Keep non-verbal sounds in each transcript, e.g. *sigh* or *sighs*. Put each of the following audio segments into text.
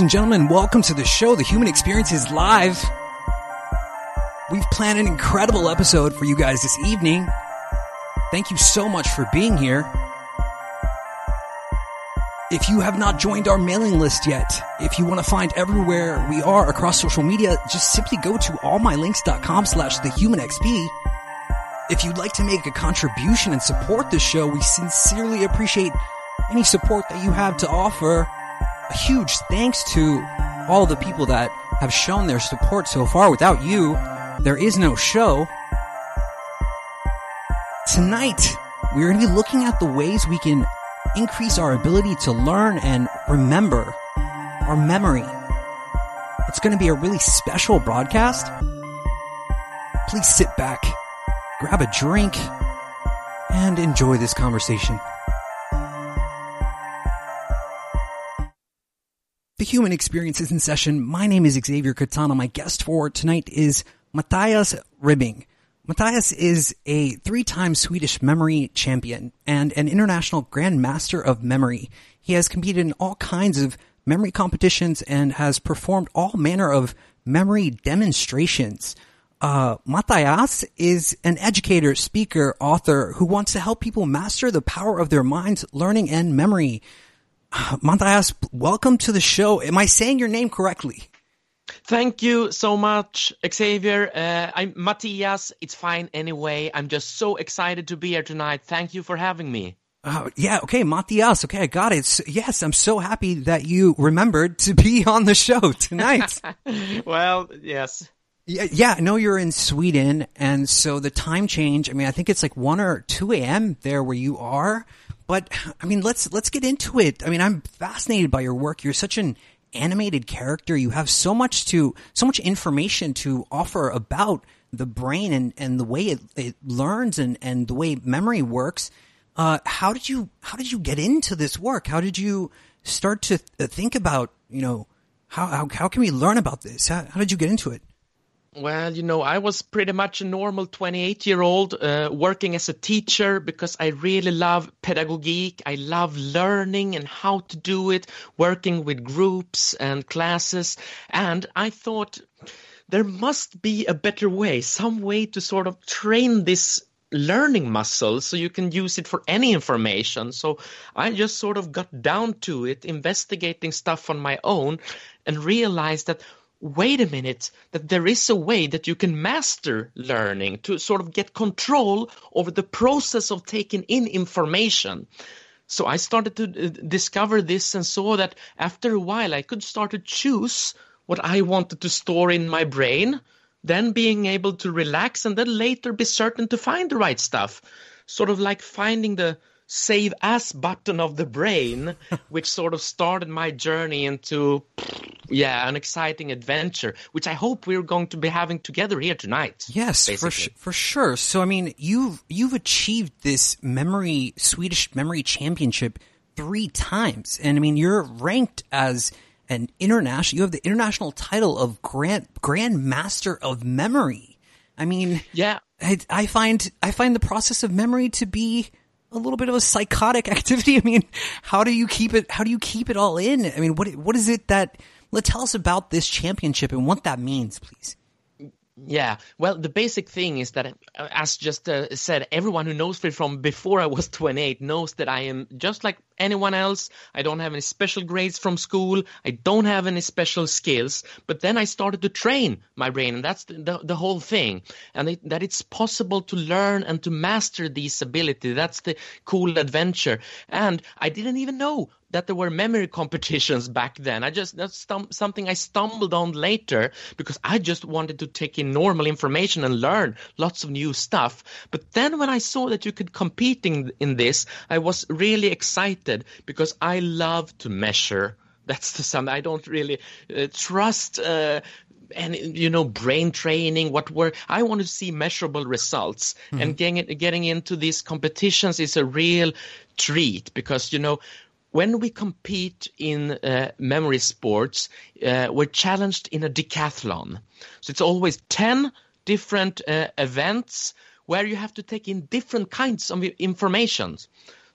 Ladies and gentlemen, welcome to the show. The Human Experience is live. We've planned an incredible episode for you guys this evening. Thank you so much for being here. If you have not joined our mailing list yet, if you want to find everywhere we are across social media, just simply go to allmylinks.com slash thehumanxp. If you'd like to make a contribution and support the show, we sincerely appreciate any support that you have to offer a huge thanks to all the people that have shown their support so far. Without you, there is no show. Tonight, we're going to be looking at the ways we can increase our ability to learn and remember our memory. It's going to be a really special broadcast. Please sit back, grab a drink, and enjoy this conversation. The Human Experience is in session. My name is Xavier Katana. My guest for tonight is Mattias Ribbing. Mattias is a three-time Swedish memory champion and an international grandmaster of memory. He has competed in all kinds of memory competitions and has performed all manner of memory demonstrations. Uh, Mattias is an educator, speaker, author who wants to help people master the power of their minds, learning, and memory. *sighs* Mattias, welcome to the show. Am I saying your name correctly? Thank you so much, Xavier. Uh, I'm Mattias. It's fine anyway. I'm just so excited to be here tonight. Thank you for having me. Uh, yeah, okay, Mattias. Okay, I got it. So, yes, I'm so happy that you remembered to be *laughs* on the show tonight. *laughs* well, yes. Yeah, yeah, I know you're in Sweden, and so the time change. I mean, I think it's like one or two a.m. there where you are. But I mean, let's let's get into it. I mean, I'm fascinated by your work. You're such an animated character. You have so much to so much information to offer about the brain and, and the way it, it learns and, and the way memory works. Uh, how did you how did you get into this work? How did you start to th- think about you know how, how how can we learn about this? How, how did you get into it? Well, you know, I was pretty much a normal 28 year old uh, working as a teacher because I really love pedagogic. I love learning and how to do it, working with groups and classes. And I thought there must be a better way, some way to sort of train this learning muscle so you can use it for any information. So I just sort of got down to it, investigating stuff on my own and realized that wait a minute, that there is a way that you can master learning to sort of get control over the process of taking in information. So I started to uh, discover this and saw that after a while I could start to choose what I wanted to store in my brain, then being able to relax and then later be certain to find the right stuff. Sort of like finding the save as button of the brain, *laughs* which sort of started my journey into, yeah, an exciting adventure, which I hope we're going to be having together here tonight. Yes, for sh- for sure. So I mean, you've you've achieved this memory Swedish memory championship three times, and I mean, you're ranked as an international. You have the international title of grand grand master of memory. I mean, yeah, I, I find I find the process of memory to be a little bit of a psychotic *laughs* activity. I mean, how do you keep it? How do you keep it all in? I mean, what what is it that? Let tell us about this championship and what that means, please. Yeah, well, the basic thing is that, uh, as just uh, said, everyone who knows me from before I was *laughs* 28 knows that I am just like anyone else. I don't have any special grades from school. I don't have any special skills. But then I started to train my brain, and that's the, the, the whole thing. And it, that it's possible to learn and to master these abilities. That's the cool adventure. And I didn't even know that there were memory *laughs* competitions back then. I just that's something I stumbled on later because I just wanted to take in normal information and learn lots of new stuff. But then when I saw that you could compete in, in this, I was really excited because I love to measure. That's the something I don't really uh, trust. Uh, and you know brain training what were i want to see measurable results mm-hmm. and getting getting into these competitions is a real treat because you know when we compete in uh, memory sports uh, we're challenged in a decathlon so it's always 10 different uh, events where you have to take in different kinds of information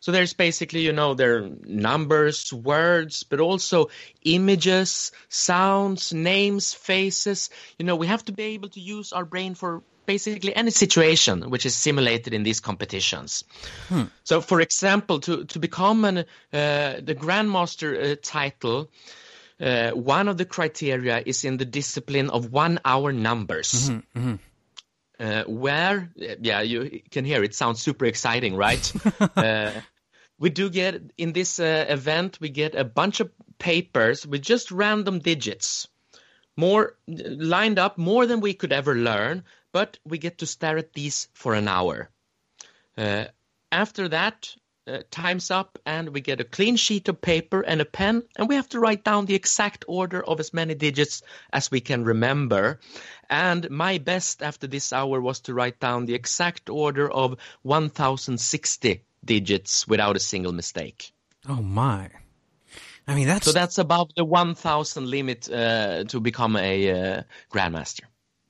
so there's basically, you know, there are numbers, words, but also images, sounds, names, faces. You know, we have to be able to use our brain for basically any situation which is simulated in these competitions. Hmm. So, for example, to to become an uh, the grandmaster uh, title, uh, one of the criteria is in the discipline of one-hour numbers. Mm-hmm, mm-hmm. Uh, where, yeah, you can hear it sounds super exciting, right? *laughs* uh, we do get in this uh, event we get a bunch of papers with just random digits. More lined up more than we could ever learn but we get to stare at these for an hour. Uh, after that uh, time's up and we get a clean sheet of paper and a pen and we have to write down the exact order of as many digits as we can remember. And my best after this hour was to write down the exact order of 1060 digits without a single mistake. Oh my! I mean that's so that's above the one thousand limit uh, to become a uh, grandmaster.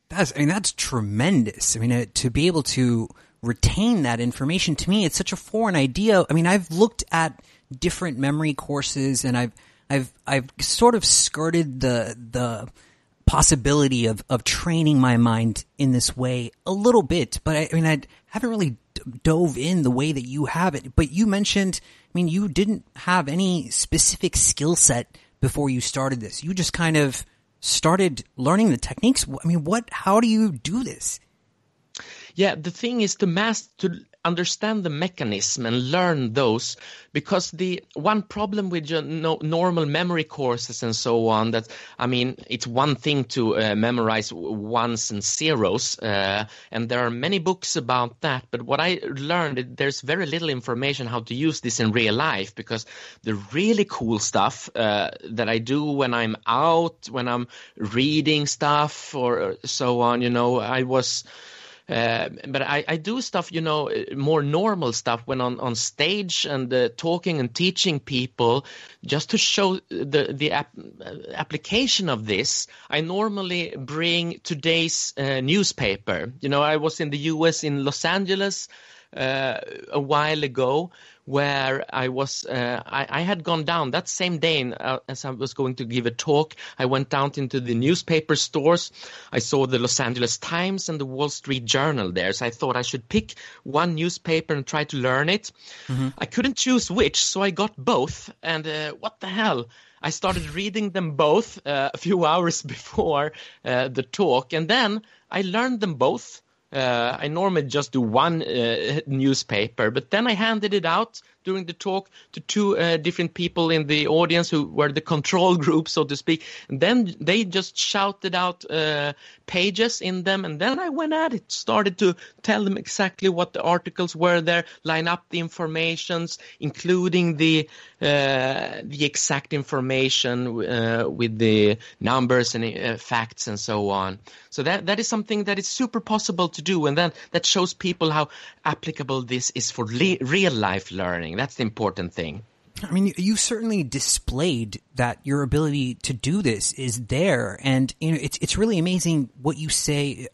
That's I mean that's tremendous. I mean uh, to be able to retain that information to me it's such a foreign idea. I mean I've looked at different memory courses and I've I've I've sort of skirted the the possibility of of training my mind in this way a little bit, but I, I mean I haven't really dove in the way that you have it. But you mentioned, I mean, you didn't have any specific skill set before you started this. You just kind of started learning the techniques. I mean, what, how do you do this? Yeah, the thing is to master, to understand the mechanism and learn those because the one problem with your no, normal memory courses and so on that i mean it's one thing to uh, memorize ones and zeros uh, and there are many books about that but what i learned there's very little information how to use this in real life because the really cool stuff uh, that i do when i'm out when i'm reading stuff or so on you know i was uh, but I, I do stuff, you know, more normal stuff when on, on stage and uh, talking and teaching people just to show the, the ap- application of this. I normally bring today's uh, newspaper. You know, I was in the US in Los Angeles uh, a while ago where I was, uh, I, I, had gone down that same day uh, as I was going to give a talk. I went down into the newspaper stores. I saw the Los Angeles Times and the Wall Street Journal there. So I thought I should pick one newspaper and try to learn it. Mm-hmm. I couldn't choose which, so I got both. And uh, what the hell? I started reading them both uh, a few *laughs* hours before uh, the talk, and then I learned them both I normally just do one uh, newspaper, but then I handed it out during the talk to two uh, different people in the audience who were the control *laughs* group, so to speak. And then they just shouted out uh, pages in them, and then I went at it, started to tell them exactly what the articles were there, line up the informations, including the uh, the exact information uh, with the numbers and uh, facts and so on. So that that is something that is super possible to do, and then that shows people how applicable this is for real life learning. That's the important thing. I mean, you certainly displayed that your ability to do this is there, and you know it's it's really amazing what you say.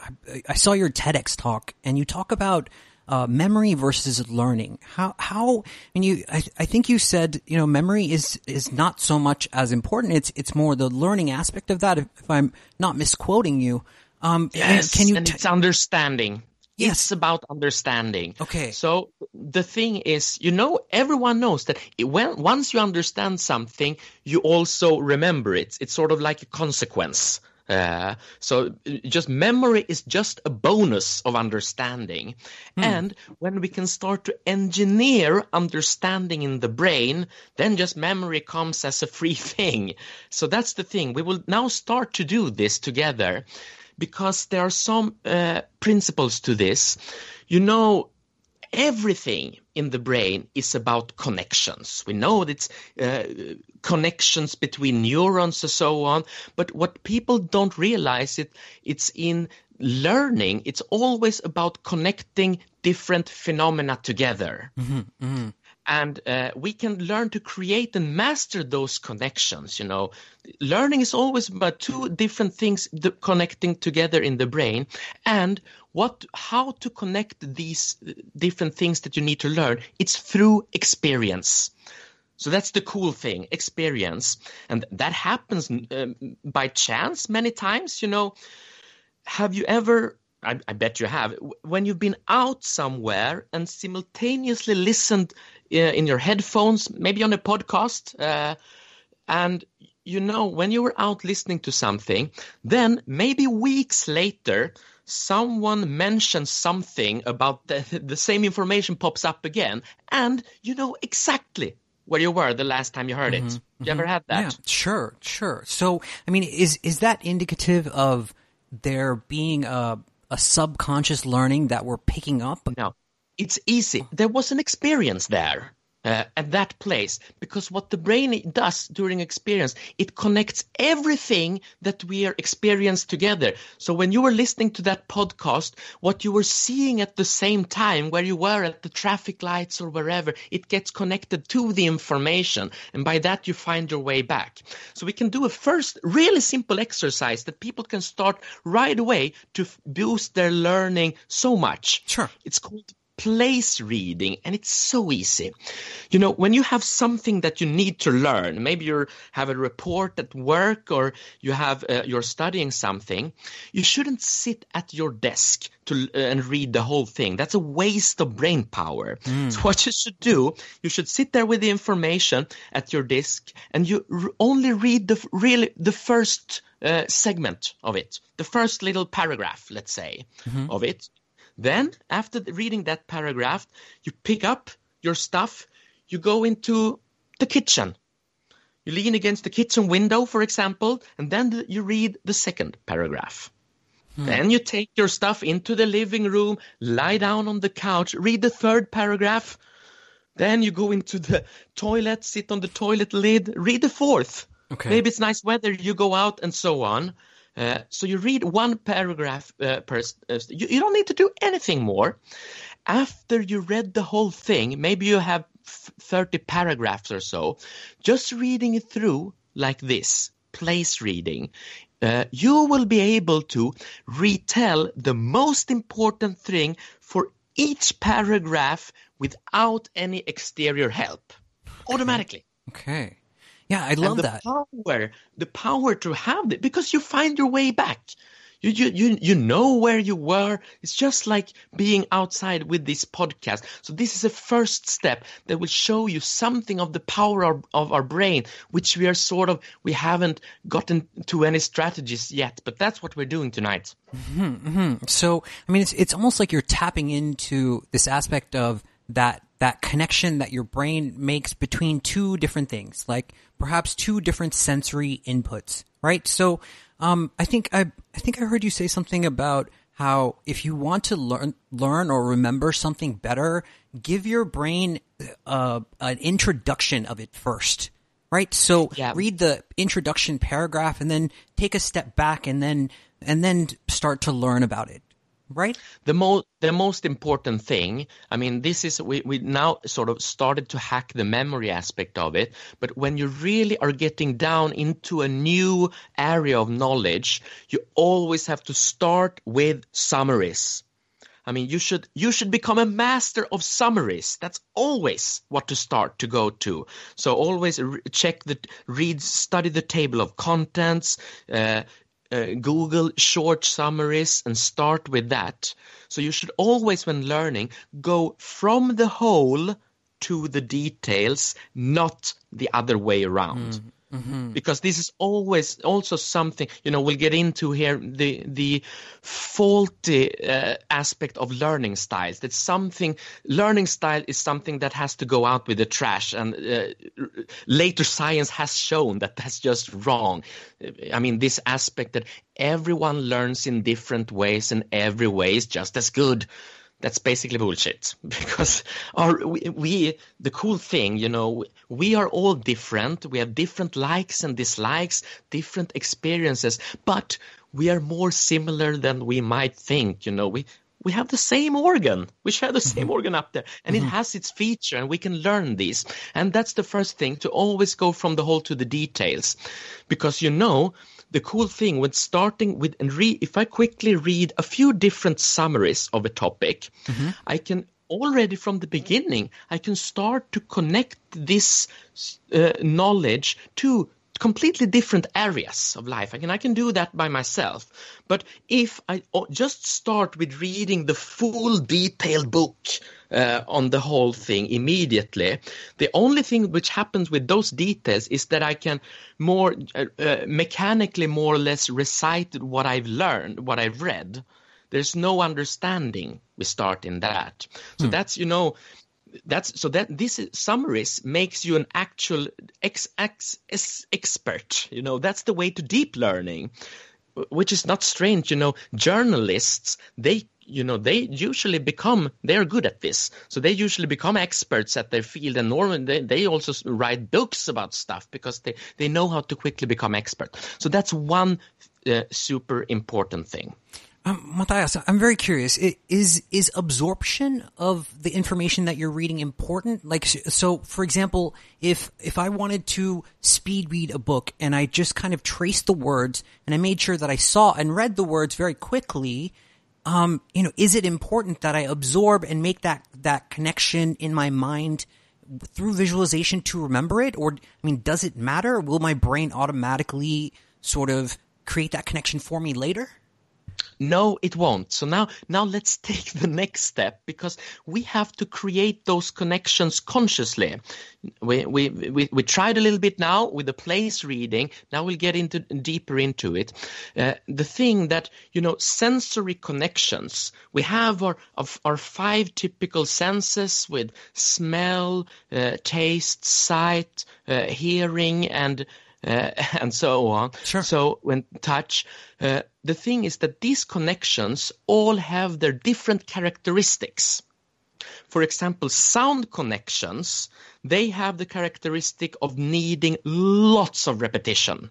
I, saw your TEDx talk, and you talk about uh, memory versus learning. How how and you I, I think you said you know memory is is not so much as important. It's it's more the learning aspect of that. If, if I'm not misquoting you, um, yes, can you and t- it's understanding. Yes. It's about understanding. Okay. So the thing is, you know, everyone knows that when once you understand something, you also remember it. It's sort of like a consequence. Uh, so just memory is just a bonus of understanding. Hmm. And when we can start to engineer understanding in the brain, then just memory comes as a free *laughs* thing. So that's the thing. We will now start to do this together because there are some uh, principles to this. You know, everything in the brain is about connections. We know that it's uh, connections between neurons and so on, but what people don't realize it it's in learning. It's always about connecting different phenomena together. And uh, we can learn to create and master those connections. You know, learning is always about two different things th- connecting together in the brain, and what, how to connect these uh, different things that you need to learn. It's through experience. So that's the cool thing, experience, and that happens um, by chance many times. You know, have you ever? I, I bet you have. When you've been out somewhere and simultaneously listened uh, in your headphones, maybe on a podcast, uh, and you know when you were out listening to something, then maybe weeks later someone mentions something about the, *laughs* the same information pops up again, and you know exactly where you were the last time you heard it. You ever had that? Yeah, sure, sure. So, I mean, is is that indicative of there being a a subconscious learning that we're picking up? No, it's easy. There was an experience there uh, at that place because what the brain does during experience, it connects everything that we are experienced together. So when you were listening to that podcast, what you were seeing at the same time, where you were at the traffic lights or wherever, it gets connected to the information, and by that you find your way back. So we can do a first really simple exercise that people can start right away to boost their learning so much. Sure. It's called place reading and it's so easy. You know, when you have something that you need to learn, maybe you have a report at work or you have uh, you're studying something, you shouldn't sit at your desk to uh, and read the whole thing. That's a waste of brain power. So what you should do, you should sit there with the information at your desk and you r- only read the really the first uh, segment of it, the first little paragraph, let's say, of it. Then, after reading that paragraph, you pick up your stuff, you go into the kitchen. You lean against the kitchen window, for example, and then you read the second paragraph. Hmm. Then you take your stuff into the living room, lie down on the couch, read the third paragraph. Then you go into the toilet, sit on the toilet lid, read the fourth. Okay. Maybe it's nice weather, you go out and so on. Uh, so you read one paragraph uh, per. Uh, you, you don't need to do anything more. After you read the whole thing, maybe you have f- 30 paragraphs or so, just reading it through like this, place reading, uh, you will be able to retell the most important thing for each paragraph without any exterior help automatically. Okay. Yeah, I love and the that. power, the power to have it because you find your way back. You, you you you know where you were. It's just like being outside with this podcast. So this is a first step that will show you something of the power of, of our brain, which we are sort of we haven't gotten to any strategies yet. But that's what we're doing tonight. Mm-hmm, mm-hmm. So, I mean, it's it's almost like you're tapping into this aspect of that that connection that your brain makes between two different things, like perhaps two different sensory inputs, right? So, um, I think I I think I heard you say something about how if you want to learn learn or remember something better, give your brain uh, an introduction of it first. Right? So Yeah. read the introduction paragraph and then take a step back and then and then start to learn about it. Right? the most the most important thing i mean this is we, we now sort of started to hack the memory aspect of it but when you really are getting down into a new area of knowledge you always have to start with summaries I mean, you should you should become a master of summaries. That's always what to start to go to. So always re- check the read, study the table of contents, uh, uh, Google short summaries, and start with that. So you should always, when learning, go from the whole to the details, not the other way around. Mm-hmm. Because this is always also something you know we'll get into here the the faulty uh, aspect of learning styles. That something learning style is something that has to go out with the trash, and uh, later science has shown that that's just wrong. I mean this aspect that everyone learns in different ways, and every way is just as good that's basically bullshit. *laughs* Because our we, we, the cool thing you know we are all different. We have different likes and dislikes different experiences but we are more similar than we might think you know. We we have the same organ. We share the same mm-hmm. organ up there and mm-hmm. it has its feature and we can learn these and that's the first thing to always go from the whole to the details. Because you know the cool thing when starting with and read if I quickly read a few different summaries of a topic, mm-hmm. I can already from the beginning I can start to connect this uh, knowledge to completely different areas of life. I can I can do that by myself. But if I just start with reading the full detailed book uh, on the whole thing immediately, the only thing which happens with those details is that I can more uh, uh, mechanically more or less recite what I've learned, what I've read. There's no understanding. We start in that. So hmm. that's you know that's so that this summaries makes you an actual ex, ex, ex, expert you know that's the way to deep learning which is not strange you know journalists they you know they usually become they're good at this so they usually become experts at their field and normally they, they also write books about stuff because they they know how to quickly become expert. So that's one uh, super important thing um, Mattias, I'm very curious. Is is absorption of the information that you're reading important? Like, so for example, if if I wanted to speed read a book and I just kind of traced the words and I made sure that I saw and read the words very quickly, um, you know, is it important that I absorb and make that that connection in my mind through visualization to remember it? Or, I mean, does it matter? Will my brain automatically sort of create that connection for me later? No, it won't. So now, now let's *laughs* take the next step because we have to create those connections consciously. We, we, we, we tried a little bit now with the place reading. Now we'll get into deeper into it. Uh, the thing that, you know, sensory connections, we have our, of our five typical senses with smell, uh, taste, sight, uh, hearing, and *laughs* and so on. Sure. So when touch, uh, the thing is that these connections all have their different characteristics. For example, sound connections, they have the characteristic of needing lots of repetition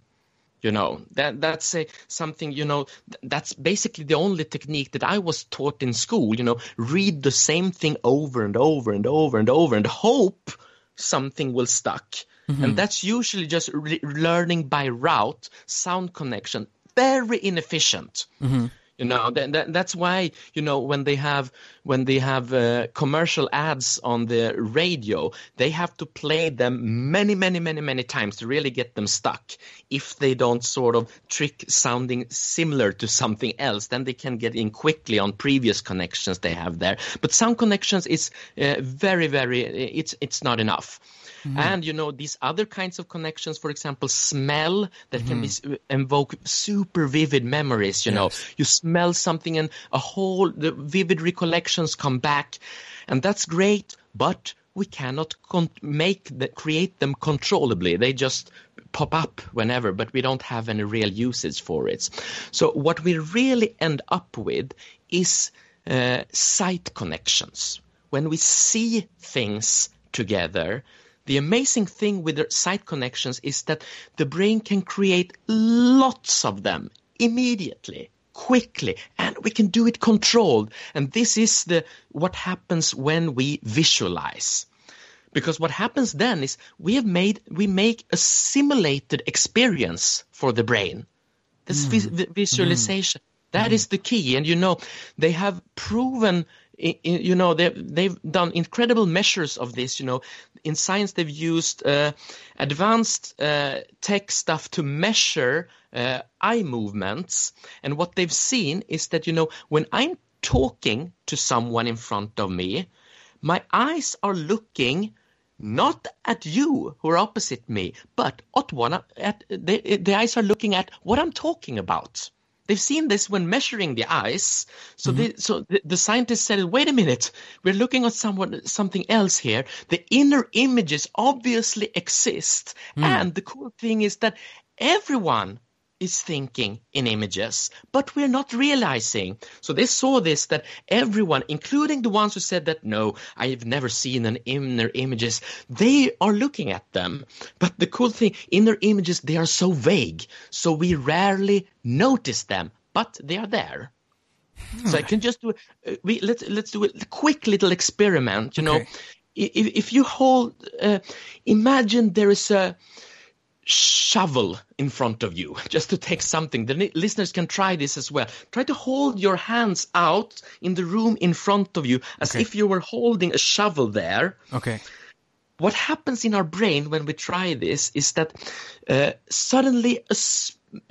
you know that that's a, something you know that's basically the only technique that i was taught in school you know read the same thing over and over and over and over and hope something will stuck Mm-hmm. And that's usually just re- learning by route, sound connection, very inefficient. Mm-hmm. You know, that, that, that's why you know when they have when they have uh, commercial ads on the radio, they have to play them many, many, many, many times to really get them stuck. If they don't sort of trick sounding similar to something else, then they can get in quickly on previous connections they have there. But sound connections is uh, very, very it's it's not enough. Mm-hmm. And you know these other kinds of connections, for example, smell that mm-hmm. can be mm-hmm. invoke super vivid memories. You yes. know, you smell something and a whole the vivid recollections come back, and that's great. But we cannot con- make the, create them controllably. They just pop up whenever, but we don't have any real usage for it. So what we really end up with is uh, sight connections. When we see things together, the amazing thing with the sight connections is that the brain can create lots of them immediately quickly and we can do it controlled and this is the what happens when we visualize because what happens then is we have made we make a simulated experience for the brain this mm. vis- visualization mm. That mm. is the key and you know they have proven you know they've, they've done incredible measures of this you know in science they've used uh, advanced uh, tech stuff to measure uh, eye movements and what they've seen is that you know when i'm talking to someone in front of me my eyes are looking not at you who are opposite me, but at one at the, the eyes are looking at what I'm talking about. They've seen this when measuring the ice. So, mm-hmm. they, so the, the, scientists said, "Wait a minute, we're looking at someone something else here. The inner images obviously exist, mm. and the cool thing is that everyone is thinking in images, but we're not realizing. So they saw this that everyone, including the ones who said that no, I've never seen an inner images, they are looking at them. But the cool thing, inner images, they are so vague, so we rarely notice them, but they are there. Hmm. So I can just do uh, we let's let's do a quick little experiment. You know, if if you hold, uh, imagine there is a shovel in front of you *laughs* just to take something. The listeners can try this as well. Try to hold your hands out in the room in front of you as okay. if you were holding a shovel there. Okay. What happens in our brain when we try this is that uh, suddenly a,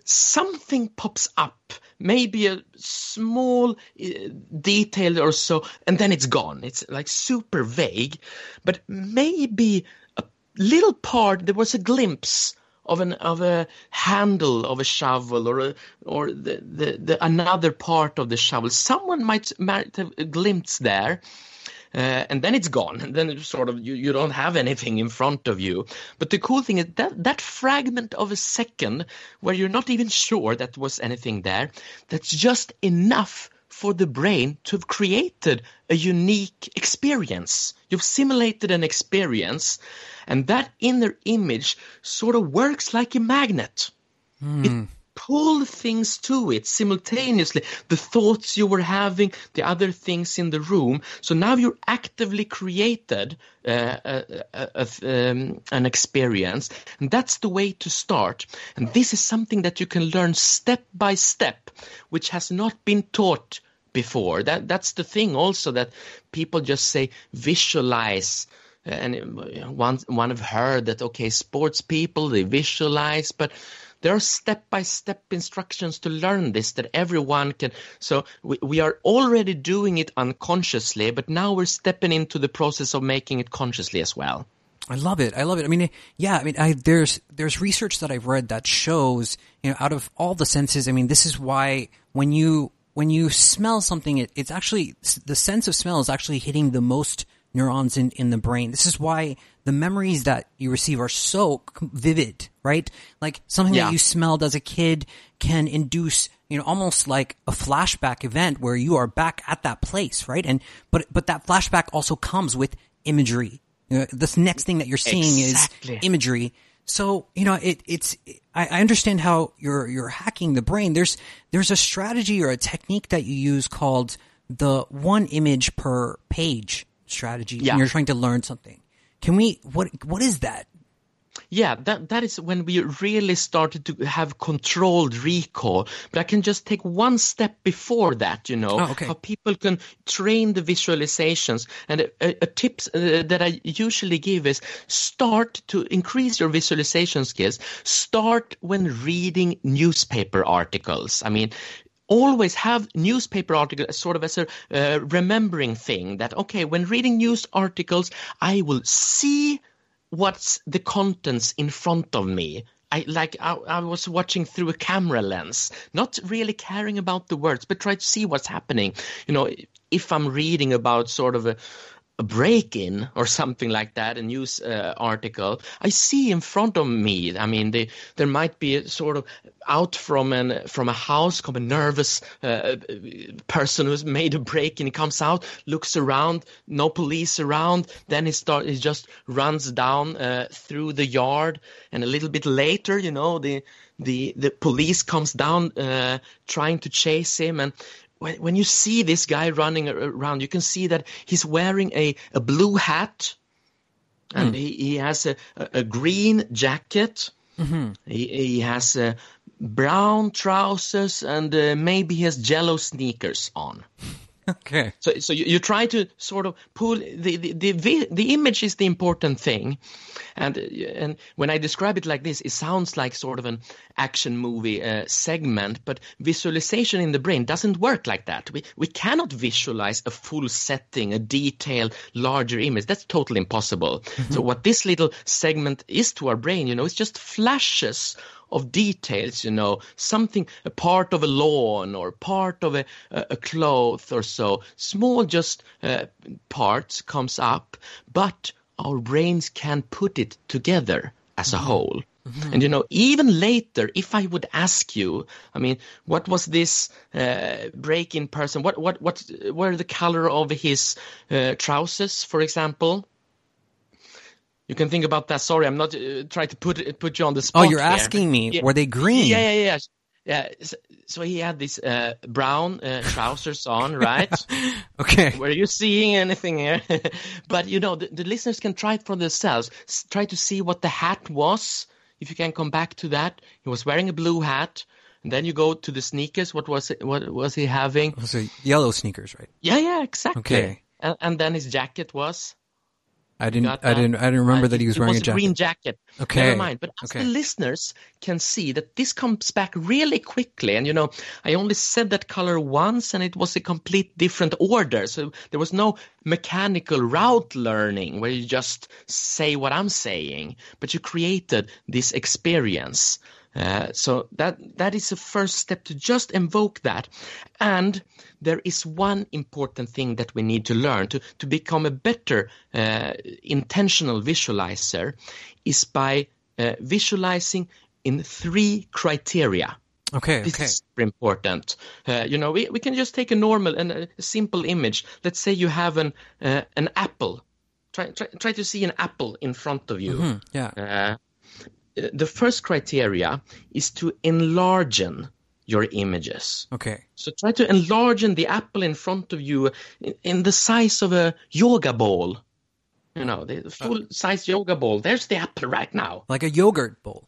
something pops up, maybe a small uh, detail or so, and then it's gone. It's like super vague, but maybe a little part, there was a glimpse of an of a handle of a shovel or a, or the, the, the another part of the shovel. Someone might might have a glimpse there. Uh, and then it's gone. And then it's sort of you, you don't have anything in front of you. But the cool thing is that that fragment of a second where you're not even sure that was anything there, that's just enough for the brain to have created a unique experience. You've simulated an experience, and that inner image sort of works like a magnet. Mm. It pull things to it simultaneously. The thoughts you were having the other things in the room. So now you're actively created uh, a, a, a, um, an experience. And that's the way to start. And this is something that you can learn step by step which has not been taught before. That that's the thing also that people just say visualize. And one one have heard that okay sports people they visualize but there are step by step instructions to learn this that everyone can so we, we are already doing it unconsciously but now we're stepping into the process of making it consciously as well I love it. I love it. I mean, yeah. I mean, I, there's there's research that I've read that shows, you know, out of all the senses. I mean, this is why when you when you smell something, it, it's actually the sense of smell is actually hitting the most neurons in, in the brain. This is why the memories that you receive are so vivid, right? Like something yeah. that you smelled as a kid can induce, you know, almost like a flashback event where you are back at that place, right? And, but, but that flashback also comes with imagery. You know, this next thing that you're seeing exactly. is imagery. So, you know, it, it's, I, I understand how you're, you're hacking the brain. There's, there's a strategy or a technique that you use called the one image per page strategy yeah. and you're trying to learn something. Can we what what is that? Yeah, that that is when we really started to have controlled recall. But I can just take one step before that, you know, oh, okay. how people can train the visualizations. And a, a, a tip uh, that I usually give is start to increase your visualization skills. Start when reading newspaper articles. I mean, always have newspaper articles sort of as a uh, remembering thing that okay when reading news articles i will see what's the contents in front of me I like I, I, was watching through a camera lens, not really caring about the words, but try to see what's happening. You know, if I'm reading about sort of a, a break-in or something like that, a news uh, article, I see in front of me. I mean, they, there might be a sort of out from an from a house, come a nervous uh, person who's made a break, and he comes out, looks around, no police around. Then he start, he just runs down uh, through the yard, and a little bit later, you know, the the the police comes down uh, trying to chase him and when, when you see this guy running around, you can see that he's wearing a, a blue hat and mm. he, he has a, a, green jacket. Mm-hmm. He, he has uh, brown trousers and uh, maybe he has yellow sneakers on. *laughs* Okay. So, so you, you try to sort of pull the the, the the image is the important thing, and and when I describe it like this, it sounds like sort of an action movie uh, segment. But visualization in the brain doesn't work like that. We we cannot visualize a full setting, a detailed, larger image. That's totally impossible. So what this little segment is to our brain, you know, it's just flashes of details, you know, something, a part of a lawn or part of a, a, a cloth or so. Small just uh, parts comes up, but our brains can put it together as a whole. And you know, even later, if I would ask you, I mean, what was this uh, break-in person? What what what were the color of his uh, trousers, for example? You can think about that. Sorry, I'm not uh, trying to put put you on the spot. Oh, you're here. asking me, Yeah. were they green? Yeah, yeah, yeah. Yeah, so, so he had these uh, brown uh, trousers on, *laughs* right? Okay. Were you seeing anything here? *laughs* but you know, the, the listeners can try it for themselves. S- try to see what the hat was. If you can come back to that, he was wearing a blue hat. And then you go to the sneakers. What was it? What was he having? So yellow sneakers, right? Yeah, yeah, exactly. Okay. And, and then his jacket was. I didn't. I didn't. I didn't remember Uh, that he was it wearing was a jacket. green jacket. Okay. Never mind. But as Okay. the listeners can see that this comes back really quickly. And you know, I only said that color once and it was a complete different order. So there was no mechanical route learning where you just say what I'm saying, but you created this experience. Uh, so that that is the first step to just invoke that. And there is one important thing that we need to learn to, to become a better uh, intentional visualizer is by uh, visualizing in three criteria. Okay. This Okay. is super important. Uh, you know, we, we can just take a normal and a simple image. Let's say you have an uh, an apple. Try, try try to see an apple in front of you. Hmm, yeah. Uh, the first criteria is to enlarge your images. Okay. So try to enlarge the apple in front of you in, in the size of a yoga ball. You know, the full size yoga ball. There's the apple right now. Like a yogurt bowl.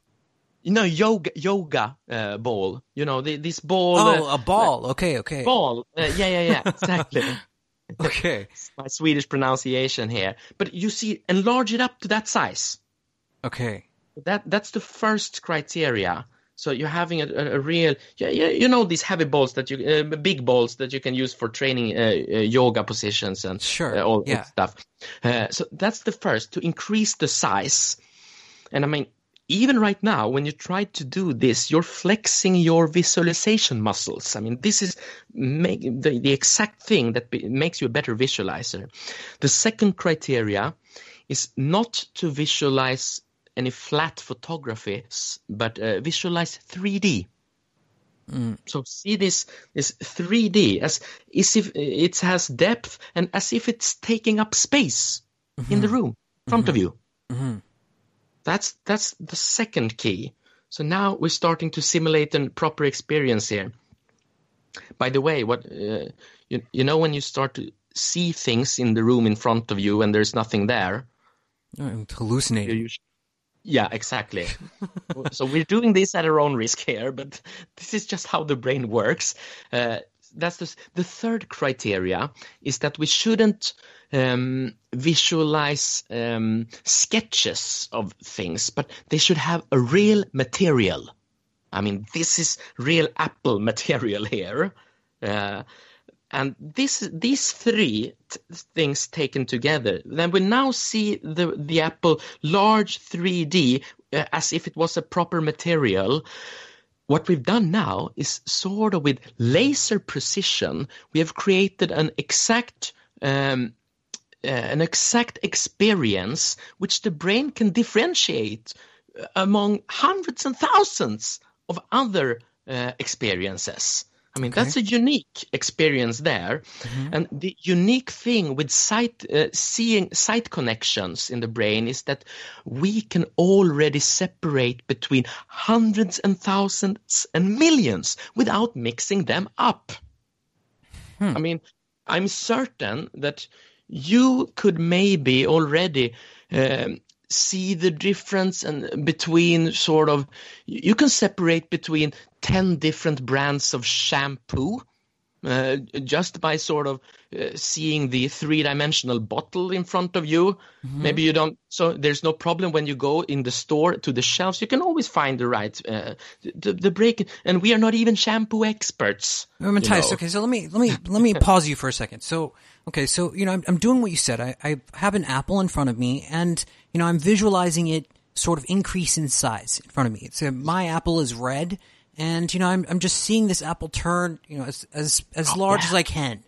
You know, yoga yoga uh, ball. You know, the, this ball. Oh, uh, a ball. Okay. Okay. ball. Uh, yeah, yeah, yeah. Exactly. *laughs* Okay. *laughs* My Swedish pronunciation here. But you see, enlarge it up to that size. Okay. That that's the first criteria. So you're having a, a, a real, yeah, yeah, you know these heavy balls that you, uh, big balls that you can use for training uh, uh, yoga positions and Sure, uh, all yeah. that stuff. Uh, so that's the first to increase the size. And I mean, even right now, when you try to do this, you're flexing your visualization muscles. I mean, this is make, the, the exact thing that be, makes you a better visualizer. The second criteria is not to visualize any flat photographies, but uh, visualize 3D. Mm. So see this this 3D as, as if uh, it has depth and as if it's taking up space in the mm-hmm. room in front of mm-hmm. you. Mm-hmm. That's that's the second key. So now we're starting to simulate a proper experience here. By the way, what uh, you you know when you start to see things in the room in front of you and there's nothing there, hallucinating. Yeah, exactly. *laughs* so we're doing this at our own risk here, but this is just how the brain works. Uh, that's the, the third criteria is that we shouldn't um, visualize um, sketches of things, but they should have a real material. I mean, this is real Apple *laughs* material here. Uh, and this, these three t- things taken together, then we now see the, the Apple large 3D uh, as if it was a proper material. What we've done now is sort of with laser precision, we have created an exact um, uh, an exact experience which the brain can differentiate uh, among hundreds and thousands of other uh, experiences. I mean, that's a unique experience there. And the unique thing with sight, uh, seeing sight connections in the brain is that we can already separate between hundreds and thousands and millions without mixing them up. I mean, I'm certain that you could maybe already um, see the difference and between sort of you can separate between 10 different brands of shampoo Uh, just by sort of uh, seeing the three-dimensional bottle in front of you. Mm-hmm. maybe you don't so there's no problem when you go in the store to the shelves. You can always find the right uh, the, the break and we are not even shampoo experts. Mattias, okay, so let me let me let me *laughs* pause you for a second. So, okay, so you know, I'm, I'm doing what you said. I, I have an apple in front of me, and you know, I'm visualizing it sort of increase in size in front of me. It's a, my apple is red, and you know, I'm I'm just seeing this apple turn, you know, as as as large as I can,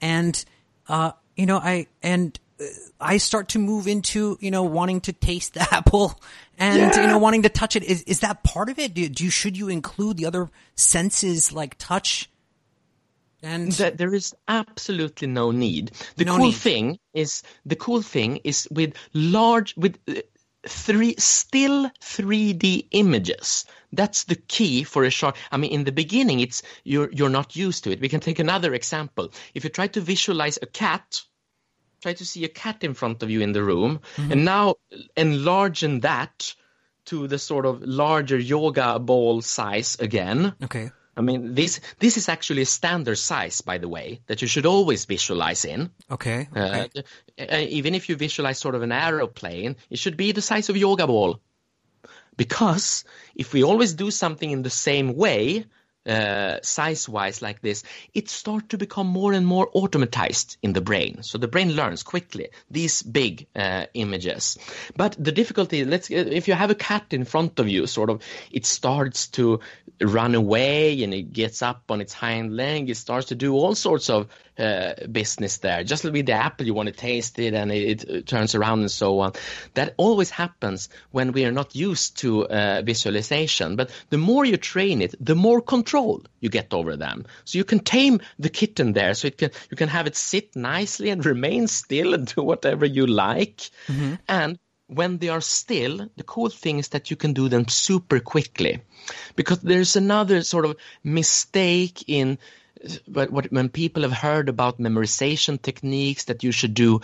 and uh, you know, I and uh, I start to move into you know wanting to taste the *laughs* apple and you know wanting to touch it. Is is that part of it? Do, do you should you include the other senses like touch? And that there is absolutely no need. The No cool need. thing is the cool thing is with large with uh, three still 3D images. That's the key for a short. I mean, in the beginning, it's you're you're not used to it. We can take another example. If you try to visualize a cat, try to see a cat in front of you in the room, and now enlargen that to the sort of larger yoga ball size again. okay, I mean, this this is actually a standard size, by the way, that you should always visualize in. okay, Uh, okay. uh, even if you visualize sort of an aeroplane, it should be the size of a yoga ball. Because if we always do something in the same way, uh, size-wise like this, it starts to become more and more automatized in the brain. So the brain learns quickly these big uh, images. But the difficulty, let's if you have a cat in front of you, sort of, it starts to run away and it gets up on its hind leg. It starts to do all sorts of uh, business there. Just with the apple, you want to taste it and it, it turns around and so on. That always happens when we are not used to uh, visualization. But the more you train it, the more control you get over them. So you can tame the kitten there, so it can you can have it sit nicely and *laughs* remain still and do whatever you like. And when they are still, the cool thing is that you can do them super quickly, because there's another sort of mistake in but what, when people have heard about memorization techniques that you should do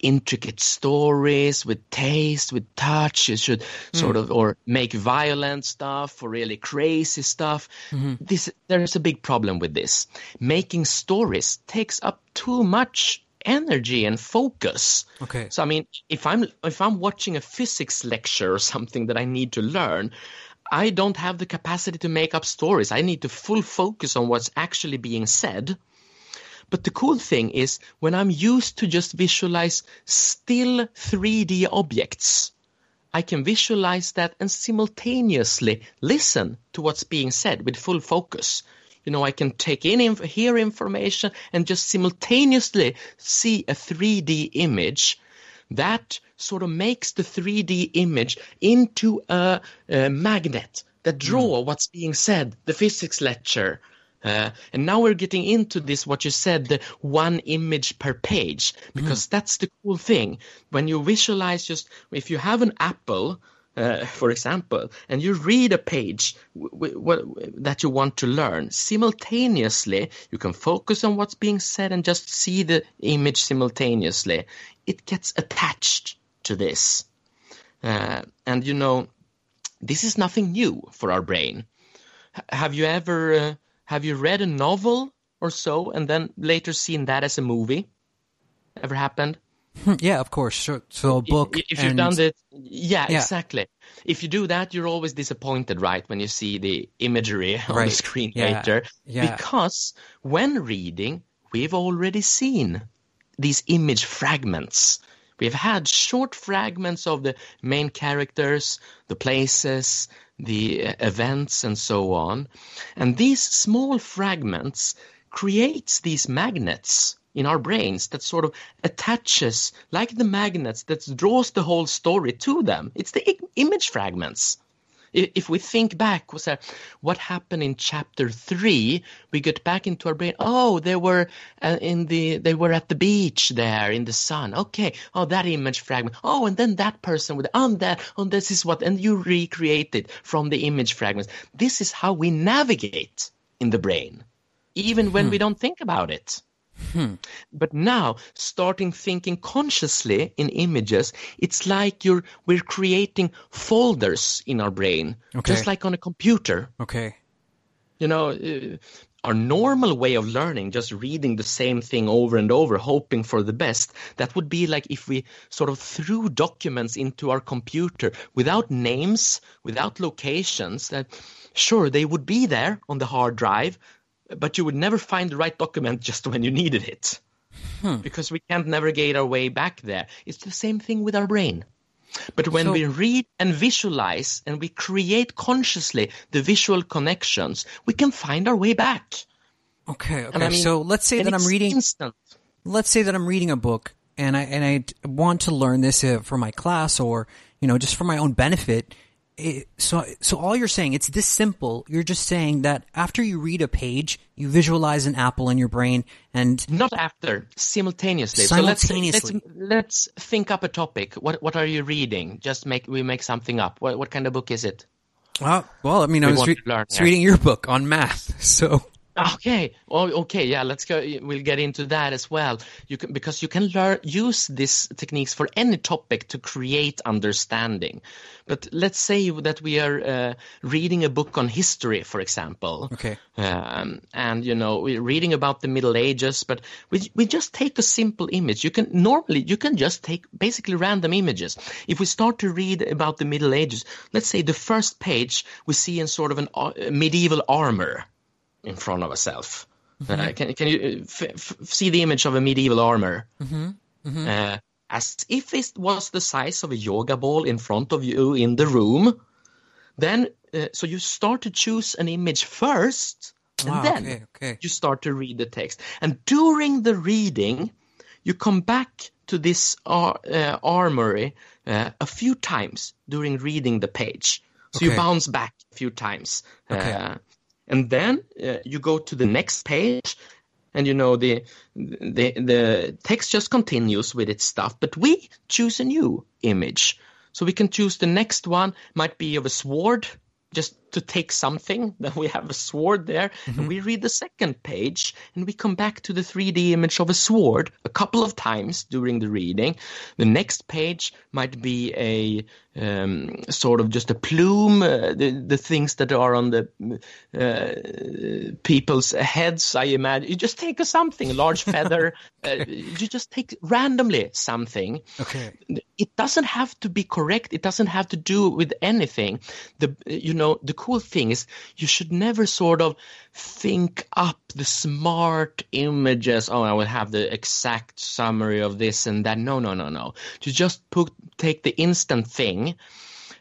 intricate stories with taste with touch you should hmm. sort of or make violent stuff or really crazy stuff mm-hmm. this there's a big problem with this. Making stories takes up too much energy and focus. Okay. so i mean if i'm if i'm watching a physics lecture or something that i need to learn I don't have the capacity to make up stories. I need to full focus on what's actually being said. But the cool thing is when I'm used to just visualize still 3D objects, I can visualize that and simultaneously listen to what's being said with full focus. You know, I can take in, hear information and just simultaneously see a 3D image that sort of makes the 3D image into a, a magnet that draw what's being said, the physics lecture. Uh, and now we're getting into this, what you said, the one image per page, because that's the cool thing. When you visualize just, if you have an apple, uh, for example, and you read a page w- w- that you want to learn, simultaneously, you can focus on what's being said and just see the image simultaneously. It gets attached to this. Uh, and you know, this is nothing new for our brain. H- have you ever, uh, have you read a novel or so and then later seen that as a movie? Ever happened? Yeah, of course. So, so a book. If you've and- done that, yeah, Yeah. exactly. If you do that, you're always disappointed, right, when you see the imagery *laughs* on the screen Yeah. later. Yeah. Because when reading, we've already seen these image fragments. We've had short fragments of the main characters, the places, the uh, events, and so on. And these small fragments creates these magnets in our brains that sort of attaches like the magnets that draws the whole story to them. It's the image fragments. If we think back, was there, what happened in chapter three? We get back into our brain. Oh, they were uh, in the, they were at the beach there in the sun. Okay. Oh, that image fragment. Oh, and then that person with, on that, oh, this is what, and you recreate it from the image fragments. This is how we navigate in the brain, even when we don't think about it. But now, starting thinking consciously in images, it's like you're we're creating folders in our brain, Okay. just like on a computer. Okay. You know, uh, our normal way of learning, just reading the same thing over and over, hoping for the best, that would be like if we sort of threw documents into our computer without names, without locations, that sure, they would be there on the hard drive, but you would never find the right document just when you needed it. Hmm. Because we can't navigate our way back there. It's the same thing with our brain. But when so, we read and visualize and we create consciously the visual connections, we can find our way back. Okay, okay. I mean, so let's say that I'm reading instant. Let's say that I'm reading a book and I and I want to learn this uh, for my class or, you know, just for my own benefit it, so so all you're saying it's this simple. You're just saying that after you read a page you visualize an apple in your brain and not after simultaneously. Simultaneously so let's, let's, let's think up a topic. What what are you reading? Just make we make something up. What what kind of book is it? Uh, well i mean we i was, re- yeah. reading your book on math *laughs* so Okay. Oh, okay. Yeah. Let's go. We'll get into that as well. You can because you can learn use these techniques for any topic to create understanding. But let's say that we are uh, reading a book on history, for example. Okay. Um, and you know we're reading about the Middle Ages, but we we just take a simple image. You can normally you can just take basically random images. If we start to read about the Middle Ages, let's say the first page we see in sort of an uh, medieval armor in front of ourselves. Mm-hmm. Uh, can, can you uh, f- f- see the image of a medieval armor? Mm-hmm. Mm-hmm. Uh, as if it was the size of a yoga ball in front of you in the room. Then, uh, so you start to choose an image first, and then okay, okay. you start to read the text. And during the reading, you come back to this ar- uh, armory uh, a few times during reading the page. So okay. you bounce back a few times. Okay. And then uh, you go to the next page and you know the the the text just continues with its stuff. But we choose a new image. So we can choose the next one. Might be of a sword just to take something *laughs* that we have a sword there mm-hmm. and we read the second page and we come back to the 3d image of a sword a couple of times during the reading. The next page might be a um, sort of just a plume uh, the, the things that are on the uh, people's heads i imagine. You just take a something a large *laughs* feather uh, you just take randomly something. Okay. It doesn't have to be correct. It doesn't have to do with anything. The you know the cool thing is you should never sort of think up the smart images. Oh, I will have the exact summary of this and that. No, no, no, no. To just put take the instant thing.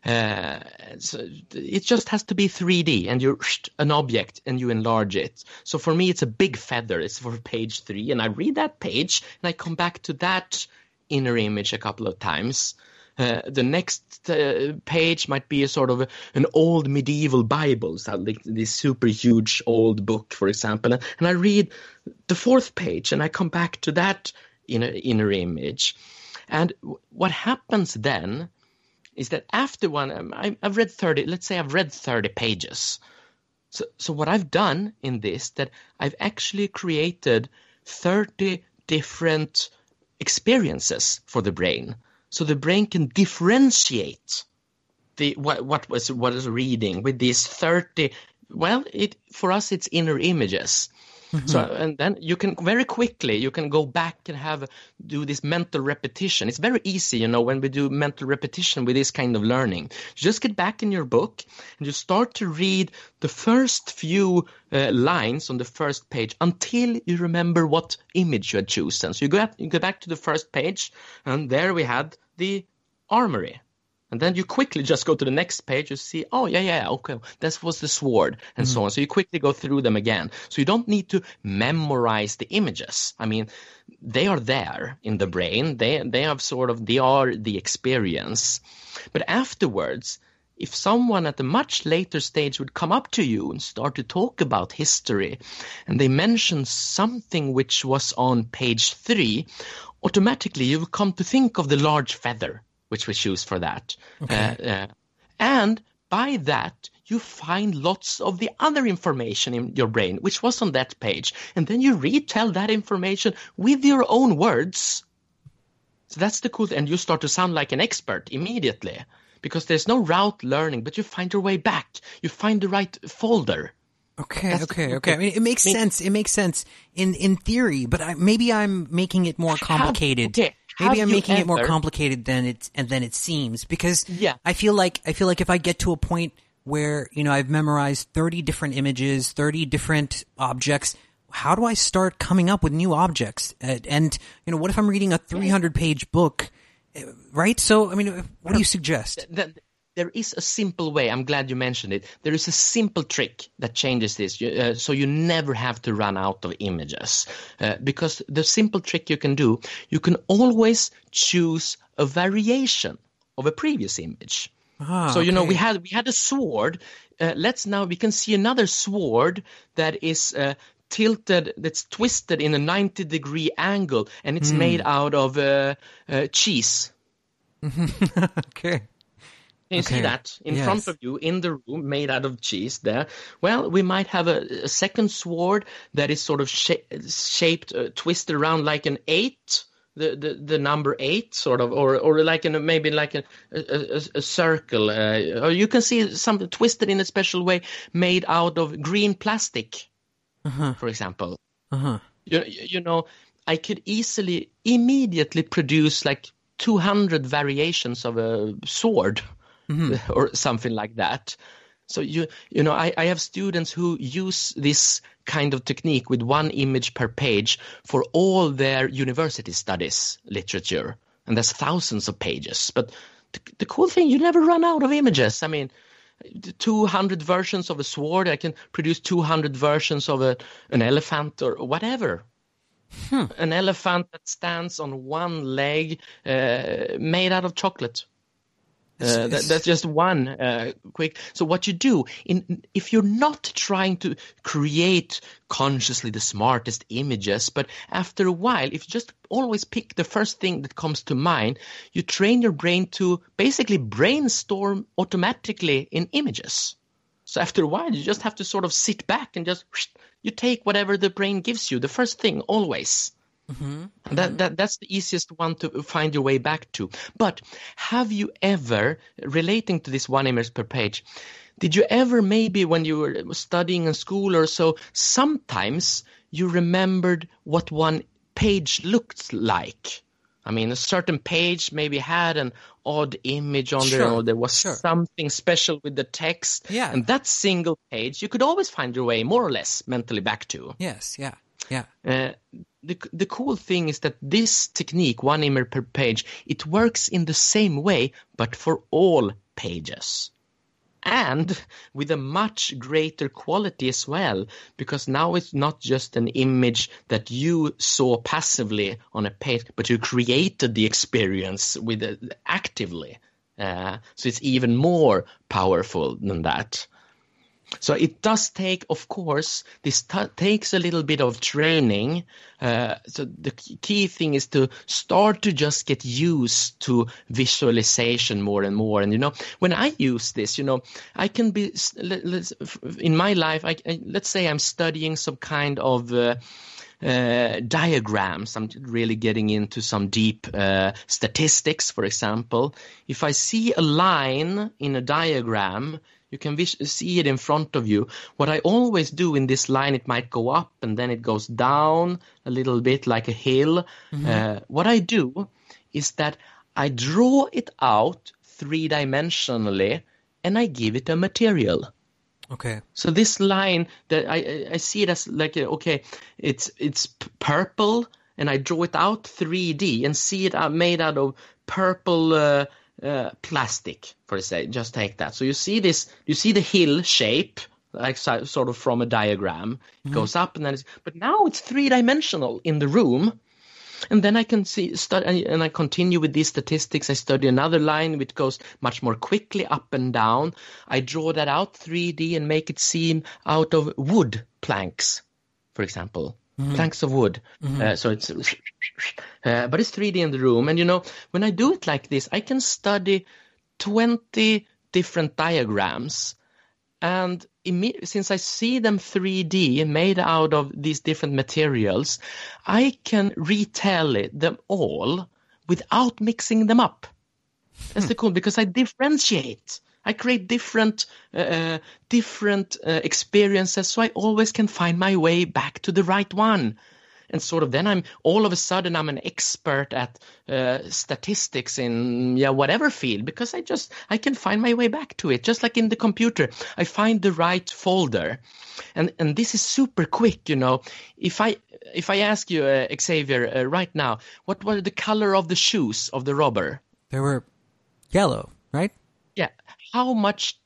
Uh, so it just has to be 3D and you're an object and you enlarge it. So for me, it's a big feather. It's for page three, and I read that page and I come back to that inner image a couple of times. Uh, the next uh, page might be a sort of an old medieval Bible, so like this super huge old book, for example. And, I read the fourth page and I come back to that inner, inner image. And what happens then is that after one, um, I, I've read 30, let's say I've read 30 pages. So, so what I've done in this, that I've actually created 30 different experiences for the brain so the brain can differentiate the what, what was what is reading with these 30 well it for us it's inner images Mm-hmm. So and then you can very quickly you can go back and have do this mental repetition. It's very easy, you know, when we do mental repetition with this kind of learning. You just get back in your book and you start to read the first few uh, lines on the first page until you remember what image you had chosen. So you go you go back to the first page and there we had the armory and then you quickly just go to the next page, you see, oh, yeah, yeah, okay, this was the sword, and mm-hmm. so on. So you quickly go through them again. So you don't need to memorize the images. I mean, they are there in the brain. They, they have sort of, they are the experience. But afterwards, if someone at a much later stage would come up to you and start to talk about history, and they mention something which was on page three, automatically you come to think of the large feather which we choose for that. Okay. Uh, uh, and by that, you find lots of the other information in your brain, which was on that page. And then you retell that information with your own words. So that's the cool thing. And you start to sound like an expert immediately because there's no route learning, but you find your way back. You find the right folder. Okay, That's okay, okay. I mean, it makes sense. It makes sense in in theory, but I, maybe I'm making it more complicated. okay, have Maybe I'm making it more complicated than it and than it seems because Yeah. I feel like I feel like if I get to a point where you know I've memorized 30 different images, 30 different objects, how do I start coming up with new objects? And you know, what if I'm reading a 300 page book, Uh, right? So, I mean, what do you suggest? There is a simple way. I'm glad you mentioned it. There is a simple trick that changes this, uh, so you never have to run out of images. Uh, because the simple trick you can do, you can always choose a variation of a previous image. Ah, so you know we had we had a sword. Uh, let's now we can see another sword that is. Uh, tilted that's twisted in a 90 degree angle and it's made out of uh, uh, cheese *laughs* okay. Can you see that in Yes. front of you in the room, made out of cheese? There. Well, we might have a, a second sword that is sort of sha- shaped, uh, twisted around like an eight, the, the, the number eight, sort of, or or like in a, maybe like a a, a, a circle. Uh, or you can see something twisted in a special way, made out of green plastic, for example. Uh-huh. You, you know, I could easily, immediately produce like 200 variations of a sword *laughs* or something like that. So you you know I, I have students who use this kind of technique with one image per page for all their university studies literature, and there's thousands of pages. But the, the cool thing, you never run out of images. I mean, 200 versions of a sword. I can produce 200 versions of a, an elephant or whatever. An elephant that stands on one leg, uh, made out of chocolate. Uh, that, that's just one uh, quick. So what you do in if you're not trying to create consciously the smartest images, but after a while, if you just always pick the first thing that comes to mind, you train your brain to basically brainstorm automatically in images. So after a while, you just have to sort of sit back and just you take whatever the brain gives you, the first thing always. That, that that's the easiest one to find your way back to. But have you ever, relating to this one image per page, did you ever maybe when you were studying in school or so, sometimes you remembered what one page looked like? I mean, a certain page maybe had an odd image on there, or there was sure. something special with the text. Yeah. And that single page, you could always find your way more or less mentally back to. Yes, yeah. Yeah. Uh, the the cool thing is that this technique, one image per page, it works in the same way, but for all pages, and with a much greater quality as well, because now it's not just an image that you saw passively on a page, but you created the experience with it actively. Uh, so it's even more powerful than that. So it does take, of course, this t- takes a little bit of training. Uh, so the key- thing is to start to just get used to visualization more and more. And you know, when I use this, you know, I can be let- in my life. I, I, let's say I'm studying some kind of. Uh, uh, diagrams. I'm really getting into some deep uh, statistics, for example. If I see a line in a diagram, you can vis- see it in front of you. What I always do in this line, it might go up and then it goes down a little bit like a hill. Uh, what I do is that I draw it out three dimensionally and I give it a material. Okay. So this line that I I- see it as like uh, okay, it's it's purple, and I draw it out 3D and see it made out of purple uh, uh, plastic. For just take that. So you see this, you see the hill shape, like so, sort of from a diagram. It goes up and then, it's, but now it's three dimensional in the room. And then I can see, study, and I continue with these statistics. I study another line which goes much more quickly up and down. I draw that out 3D and make it seem out of wood planks, for example. Planks of wood. Uh, so it's, uh, but it's 3D in the room. And you know, when I do it like this, I can study 20 different diagrams and since I see them 3D made out of these different materials, I can retell it, them all without mixing them up. That's the cool because I differentiate I create different uh, different uh, experiences, so I always can find my way back to the right one. And sort of then I'm all of a sudden I'm an expert at uh, statistics in yeah whatever field because I just I can find my way back to it just like in the computer I find the right folder, and and this is super quick you know if I if I ask you uh, Xavier uh, right now what were the color of the shoes of the robber? They were yellow, right? Yeah. How much?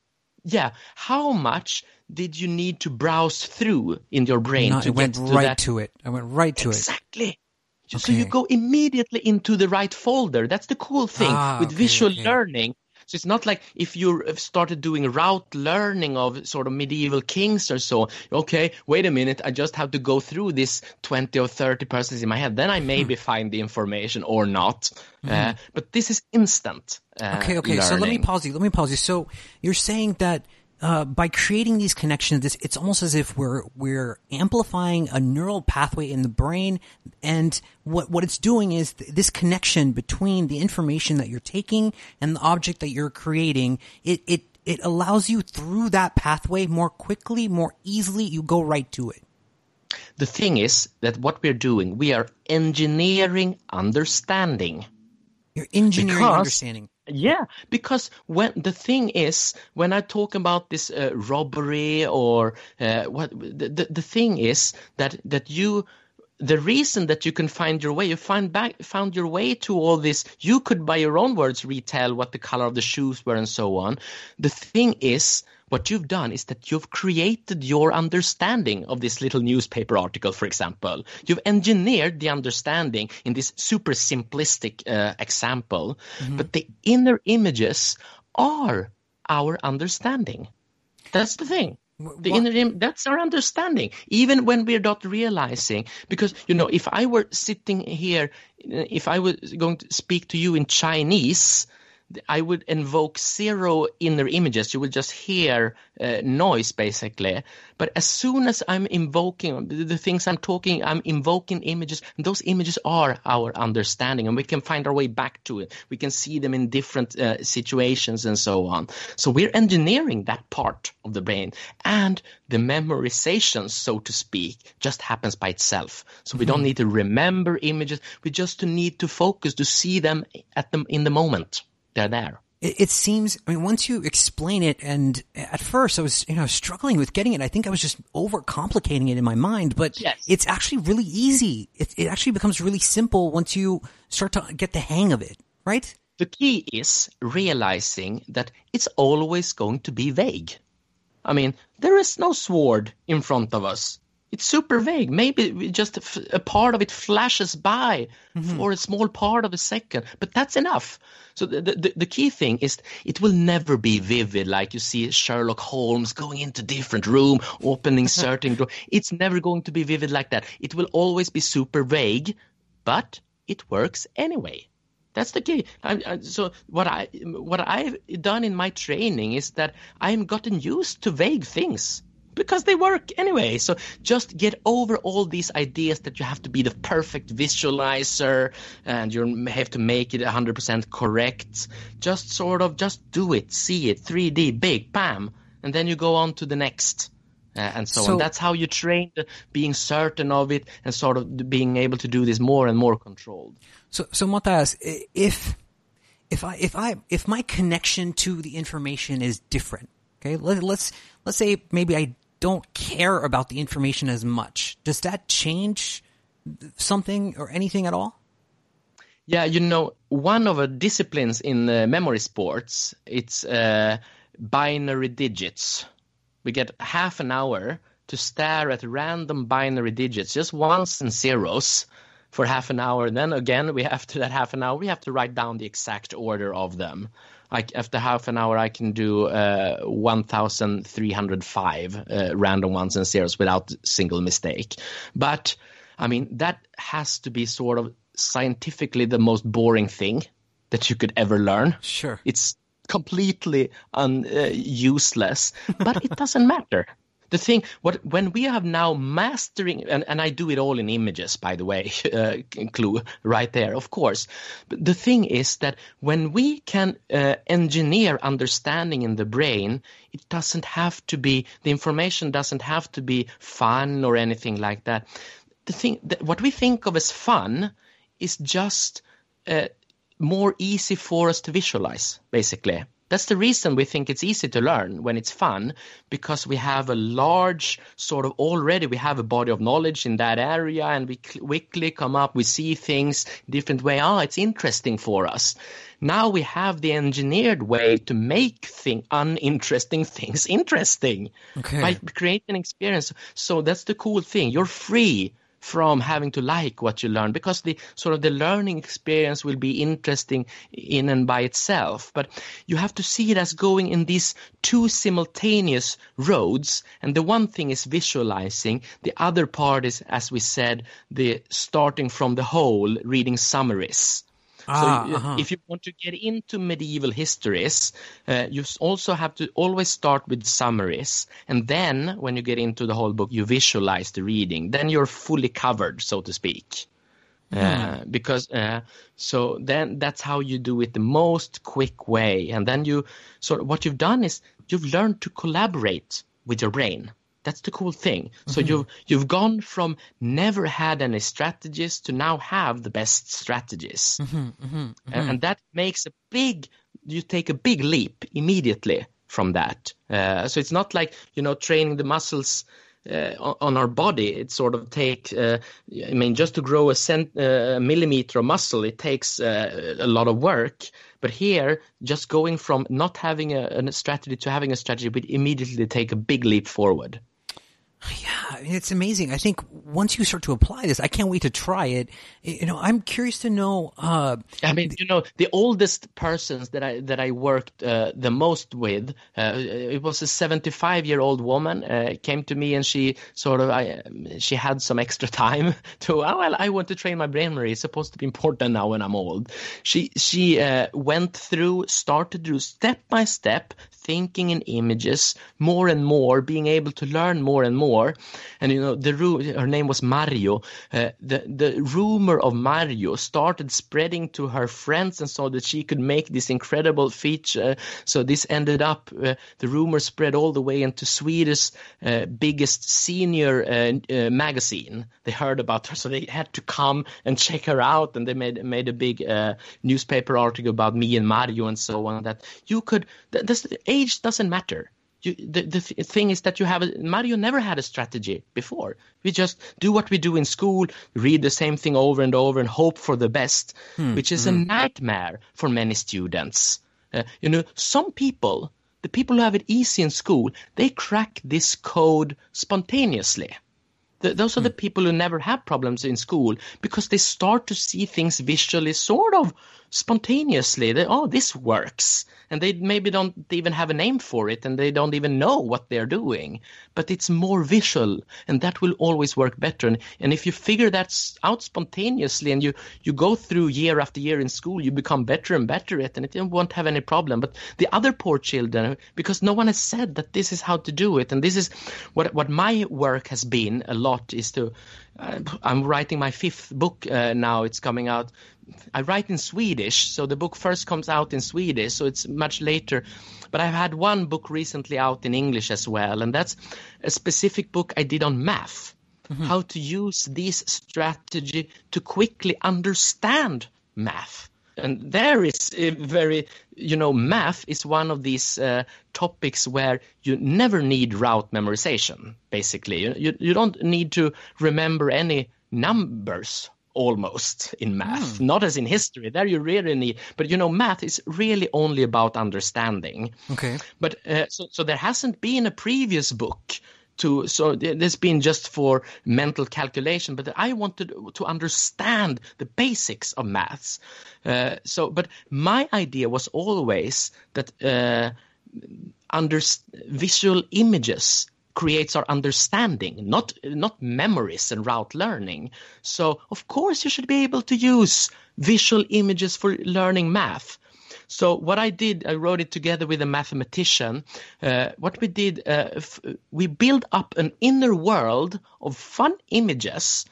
Yeah. How much did you need to browse through in your brain No, to I went get right to that? to it. I went right to it. exactly. So you go immediately into the right folder. That's the cool thing Ah, with okay, visual okay. learning. So it's not like if you started doing route learning of sort of medieval kings or so. Okay, wait a minute. I just have to go through this 20 or 30 persons in my head. Then I Hmm. maybe find the information or not. Uh, but this is instant. Uh. Okay, okay. So let me pause you. Let me pause you. So you're saying that uh, by creating these connections, this, it's almost as if we're we're amplifying a neural pathway in the brain, and what what it's doing is th- this connection between the information that you're taking and the object that you're creating. It it it allows you through that pathway more quickly, more easily. You go right to it. The thing is that what we're doing, we are engineering understanding. You're engineering Because- understanding. Yeah, because when the thing is, when I talk about this uh, robbery or uh, what the, the the thing is that that you the reason that you can find your way, you find back found your way to all this. You could, by your own words, retell what the color of the shoes were and so on. The thing is, what you've done is that you've created your understanding of this little newspaper article, for example. You've engineered the understanding in this super simplistic uh, example, but the inner images are our understanding. That's the thing. The what- inner im- that's our understanding, even when we're not realizing. Because you know, if I were sitting here, if I was going to speak to you in Chinese, I would invoke zero inner images. You would just hear uh, noise, basically. But as soon as I'm invoking the, the things I'm talking, I'm invoking images. And those images are our understanding, and we can find our way back to it. We can see them in different uh, situations and so on. So we're engineering that part of the brain, and the memorization, so to speak, just happens by itself. So we don't need to remember images. We just need to focus to see them at them in the moment. They're there. It, it seems. I mean, once you explain it, and at first I was, you know, struggling with getting it. I think I was just overcomplicating it in my mind, but Yes. it's actually really easy. It, it actually becomes really simple once you start to get the hang of it, right? The key is realizing that it's always going to be vague. I mean, there is no sword in front of us. It's super vague. Maybe just a, f- a part of it flashes by mm-hmm. for a small part of a second, but that's enough. So the, the the key thing is it will never be vivid like you see Sherlock Holmes going into different room, opening *laughs* certain door. It's never going to be vivid like that. It will always be super vague, but it works anyway. That's the key. I, I, so what I what I've done in my training is that I'm gotten used to vague things because they work anyway. So just get over all these ideas that you have to be the perfect visualizer and you have to make it 100% correct. Just sort of just do it, see it, 3D, big, bam, and then you go on to the next. Uh, and so, So- on. That's how you train being certain of it and sort of being able to do this more and more controlled. So, so Mattias, if if I if I if my connection to the information is different, okay, let, let's let's say maybe I don't care about the information as much. Does that change something or anything at all? Yeah, you know, one of the disciplines in uh, memory sports, it's uh, binary digits. We get half an hour to stare at random binary digits, just ones and zeros, for half an hour. And then again, we after that half an hour, we have to write down the exact order of them. Like after half an hour, I can do uh, 1,305 uh, random ones and zeros without single mistake. But I mean, that has to be sort of scientifically the most boring thing that you could ever learn. Sure. It's completely un, uh, useless, but it doesn't matter. The thing what when we have now mastering and, and i do it all in images by the way *laughs* uh, clue right there of course. But the thing is that when we can uh, engineer understanding in the brain it doesn't have to be the information doesn't have to be fun or anything like that. The thing that what we think of as fun is just uh, more easy for us to visualize basically that's the reason we think it's easy to learn when it's fun because we have a large sort of already we have a body of knowledge in that area and we quickly come up we see things different way. Ah oh, it's interesting for us. Now we have the engineered way to make thing uninteresting *laughs* things interesting okay. by creating experience. So that's the cool thing. You're free from having to like what you learn because the sort of the learning experience will be interesting in and by itself. But you have to see it as going in these two simultaneous roads and the one thing is visualizing the other part is as we said the starting from the whole reading summaries Ah, so uh-huh. if you want to get into medieval histories, uh, you also have to always start with summaries, and then when you get into the whole book, you visualize the reading. Then you're fully covered, so to speak. Uh, because uh, so then that's how you do it the most quick way, and then you sort of what you've done is you've learned to collaborate with your brain. That's the cool thing. So you've you've gone from never had any strategies to now have the best strategies, And, and that makes a big. You take a big leap immediately from that. Uh, so it's not like you know training the muscles. Uh, on- our body, it sort of take. Uh, I mean, just to grow a cent- uh, millimeter of muscle, it takes uh, a lot of work. But here, just going from not having a, a strategy to having a strategy would immediately take a big leap forward. Yeah, it's amazing. I think once you start to apply this, I can't wait to try it. You know, I'm curious to know. Uh, I mean, you know, the oldest persons that I that I worked uh, the most with, uh, it was a 75 year old woman uh, came to me and she sort of I she had some extra *laughs* time to oh well I want to train my brain memory. It's supposed to be important now when I'm old. She she uh, went through started through step by step thinking in images more and more, being able to learn more and more. And you know, the her name was Mario. Uh, the the rumor of Mario started spreading to her friends, and so that she could make this incredible feature. So this ended up uh, the rumor spread all the way into Sweden's uh, biggest senior uh, uh, magazine. They heard about her, so they had to come and check her out, and they made made a big uh, newspaper article about me and Mario and so on. That you could, th- this age doesn't matter. You, the, the th- thing is that you have a, Mario never had a strategy before. We just do what we do in school, read the same thing over and over, and hope for the best, which is a nightmare for many students. Uh, you know, some people, the people who have it easy in school, they crack this code spontaneously. Th- those are the hmm. people who never have problems in school because they start to see things visually, sort of spontaneously. They, oh, this works. And they maybe don't even have a name for it and they don't even know what they're doing. But it's more visual and that will always work better. And, and if you figure that out spontaneously and you, you go through year after year in school, you become better and better at it and it won't have any problem. But the other poor children, because no one has said that this is how to do it. And this is what, what my work has been a lot is to, uh, I'm writing my fifth book uh, now. It's coming out. I write in Swedish, so the book first comes out in Swedish, so it's much later. But I've had one book recently out in English as well, and that's a specific book I did on math. How to use this strategy to quickly understand math. And there is a very, you know, math is one of these uh, topics where you never need route memorization, basically. You, you, you don't need to remember any numbers almost in math, not as in history. There you really need, but you know, math is really only about understanding. okay. But uh, so, so there hasn't been a previous book to so this there's just for mental calculation but i wanted to understand the basics of maths. Uh, so but my idea was always that uh, under visual images creates our understanding not not memories and route learning. So of course you should be able to use visual images for learning math So what I did, I wrote it together with a mathematician. Uh, what we did, uh, f- we built up an inner world of fun images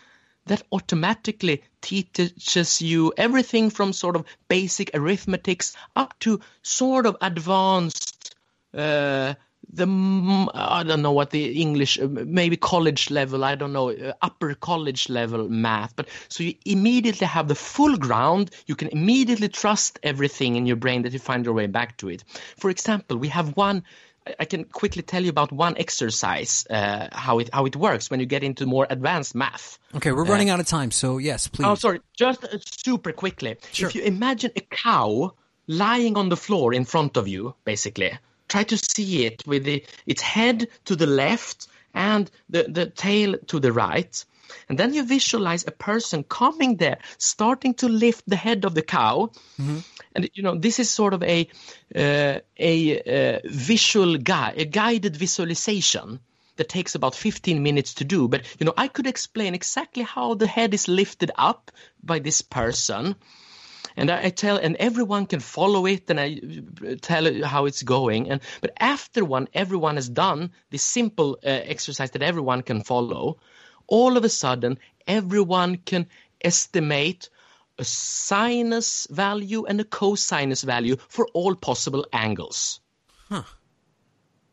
that automatically teaches you everything from sort of basic arithmetics up to sort of advanced uh, the I don't know what the English uh, maybe college level I don't know uh, upper college level math but so you immediately have the full ground you can immediately trust everything in your brain that you find your way back to it. For example we have one I can quickly tell you about one exercise uh, how it how it works when you get into more advanced math. Okay we're running uh, out of time so yes please. Oh sorry just uh, super quickly. Sure. if you imagine a cow lying on the floor in front of you basically try to see it with the, its head to the left and the, the tail to the right. And then you visualize a person coming there, starting to lift the head of the cow. Mm-hmm. And you know this is sort of a uh, a uh, visual guide, a guided visualization that takes about 15 minutes to do. But you know I could explain exactly how the head is lifted up by this person and I, I, tell and everyone can follow it and I tell how it's going. And but after one everyone has done this simple uh, exercise that everyone can follow all of a sudden everyone can estimate a sinus value and a cosinus value for all possible angles. Huh.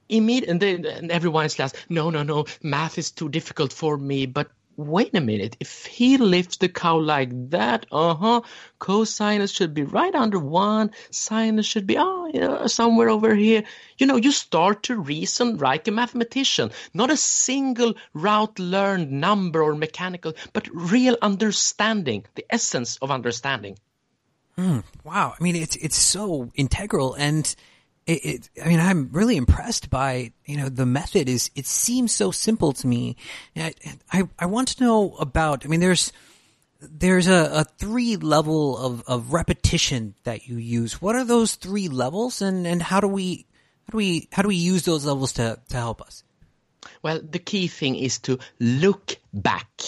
Immediate and, then, and everyone is like no no no math is too difficult for me but wait a minute, if he lifts the cow like that, uh-huh, cosinus should be right under one, sinus should be, oh, somewhere over here. You know, you start to reason like a mathematician, not a single route learned number or mechanical, but real understanding, the essence of understanding. Mm, wow. I mean, it's, it's so integral and it, it, I mean, I'm really impressed by, you know, the method is, it seems so simple to me. I, I, I want to know about, I mean, there's, there's a, a three level of, of repetition that you use. What are those three levels and, and how do we, how do we, how do we use those levels to, to help us? Well, the key thing is to look back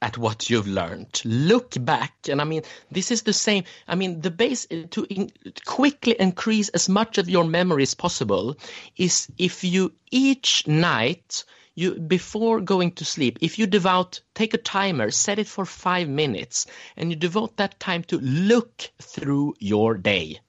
at what you've learned. Look back, and I mean, this is the same. I mean, the base uh, to in, quickly increase as much of your memory as possible is if you each night you before going to sleep if you devote take a timer set it for five minutes and you devote that time to look through your day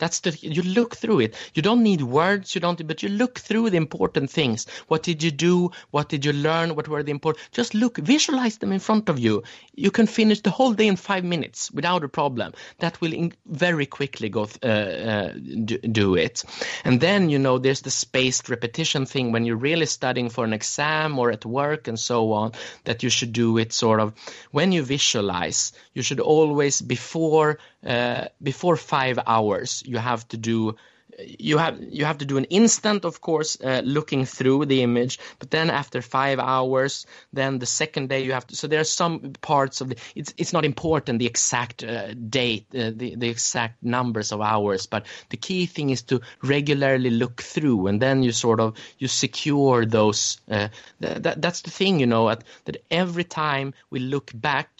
that's the you look through it. You don't need words. You don't, but you look through the important things. What did you do? What did you learn? What were the important? Just look, visualize them in front of you. You can finish the whole day in five minutes without a problem. That will in, very quickly go uh, uh, do, do, it. And then you know there's the spaced repetition thing when you're really studying for an exam or at work and so on. That you should do it sort of when you visualize. You should always before uh, before five hours you have to do you have you have to do an instant of course uh, looking through the image. But then after five hours then the second day you have to so there are some parts of the it's it's not important the exact uh, date uh, the the exact numbers of hours. But the key thing is to regularly look through and then you sort of you secure those uh, th- that, that's the thing you know at, that every time we look back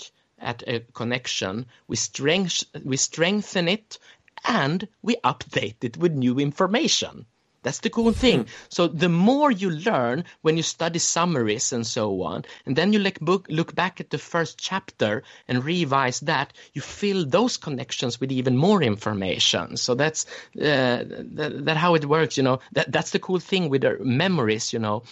at a connection, we, strength, we strengthen it, and we update it with new information. That's the cool thing. So the more you learn when you study summaries and so on, and then you look, book, look back at the first chapter and revise that, you fill those connections with even more information. So that's uh, that, that how it works. You know, that that's the cool thing with our memories. You know,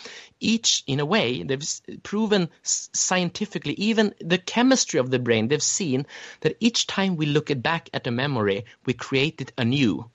each in a way they've proven scientifically, even the chemistry of the brain, they've seen that each time we look back at a memory, we create it anew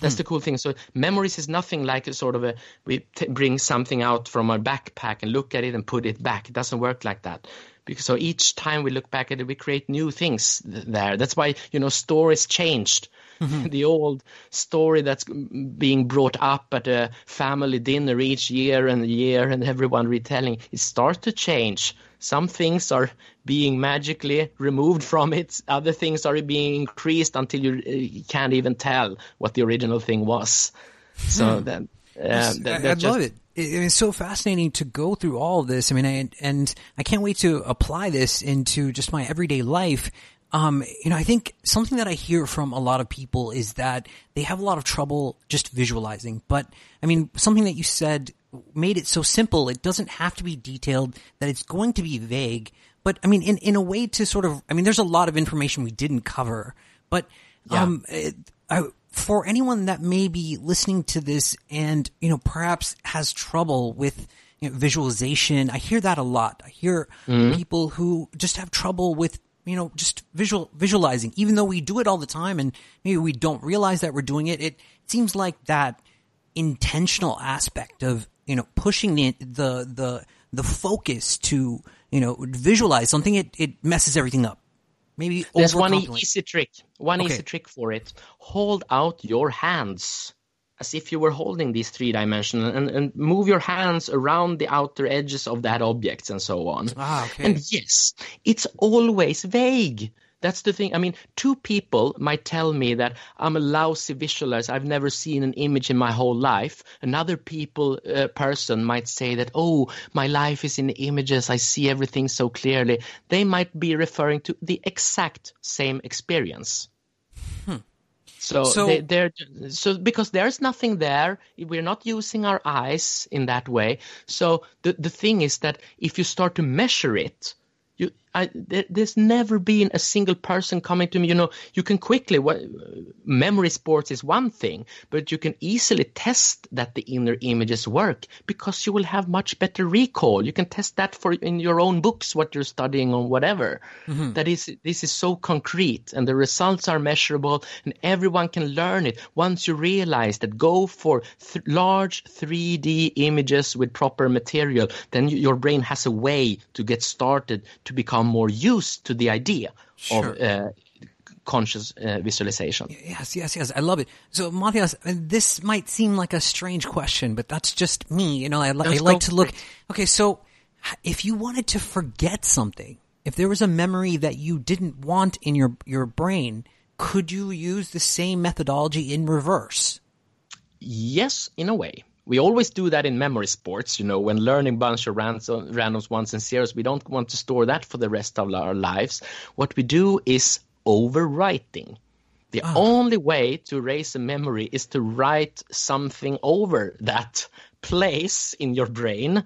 that's the cool thing. So memories is nothing like a sort of a we t- bring something out from our backpack and look at it and put it back. It doesn't work like that. Because so each time we look back at it, we create new things there. That's why you know stories changed. Mm-hmm. *laughs* The old story that's being brought up at a family dinner each year and year, and everyone retelling, it starts to change some things are being magically removed from it. Other things are being increased until you, uh, can't even tell what the original thing was. So hmm. that, uh, that, I, I just, love it. It's so fascinating to go through all of this. I mean, I, and I can't wait to apply this into just my everyday life. Um, you know, I think something that I hear from a lot of people is that they have a lot of trouble just visualizing. But I mean, something that you said made it so simple. It doesn't have to be detailed, that it's going to be vague. But I mean, in, in a way to sort of, I mean, there's a lot of information we didn't cover, but, Yeah. um, it, I, for anyone that may be listening to this and, you know, perhaps has trouble with, you know, visualization, I hear that a lot. I hear people who just have trouble with, you know, just visual, visualizing, even though we do it all the time and maybe we don't realize that we're doing it. It seems like that intentional aspect of, you know, pushing the, the, the, the focus to, you know, visualize something, it, it messes everything up. Maybe There's one easy trick. One Okay. easy trick for it. Hold out your hands as if you were holding these three dimensional and, and move your hands around the outer edges of that object and so on. Ah, okay. And yes, it's always vague. That's the thing. I mean, two people might tell me that I'm a lousy visualizer. I've never seen an image in my whole life. Another people uh, person might say that, oh, my life is in images. I see everything so clearly. They might be referring to the exact same experience. So, So- they, they're so because there's nothing there, we're not using our eyes in that way. So the the thing is that if you start to measure it, you I, there, there's never been a single person coming to me. You know, you can quickly what memory sports is one thing, but you can easily test that the inner images work because you will have much better recall. You can test that for in your own books, what you're studying or whatever. Mm-hmm. That is this is so concrete, and the results are measurable, and everyone can learn it once you realize that. Go for th- large 3D images with proper material. Then y- your brain has a way to get started to become more used to the idea Sure. of uh, conscious uh, visualization. Yes, yes, yes. I love it. So, Mattias, this might seem like a strange question, but that's just me. You know, I, li- I like to look. Okay, so if you wanted to forget something, if there was a memory that you didn't want in your your brain, could you use the same methodology in reverse? Yes, in a way. We always do that in memory sports, you know, when learning bunch of randoms, randoms, ones, and zeros. We don't want to store that for the rest of our lives. What we do is overwriting. The only way to erase a memory is to write something over that place in your brain.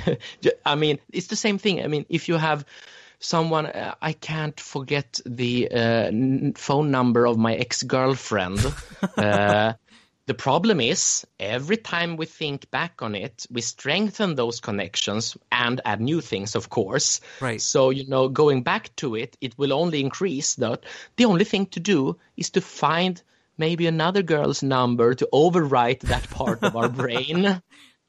*laughs* I mean, it's the same thing. I mean, if you have someone, uh, I can't forget the uh, n- phone number of my ex girlfriend. *laughs* uh, the problem is, every time we think back on it, we strengthen those connections and add new things, of course. Right. So, you know, going back to it, it will only increase that. The only thing to do is to find maybe another girl's number to overwrite that part of our *laughs* brain.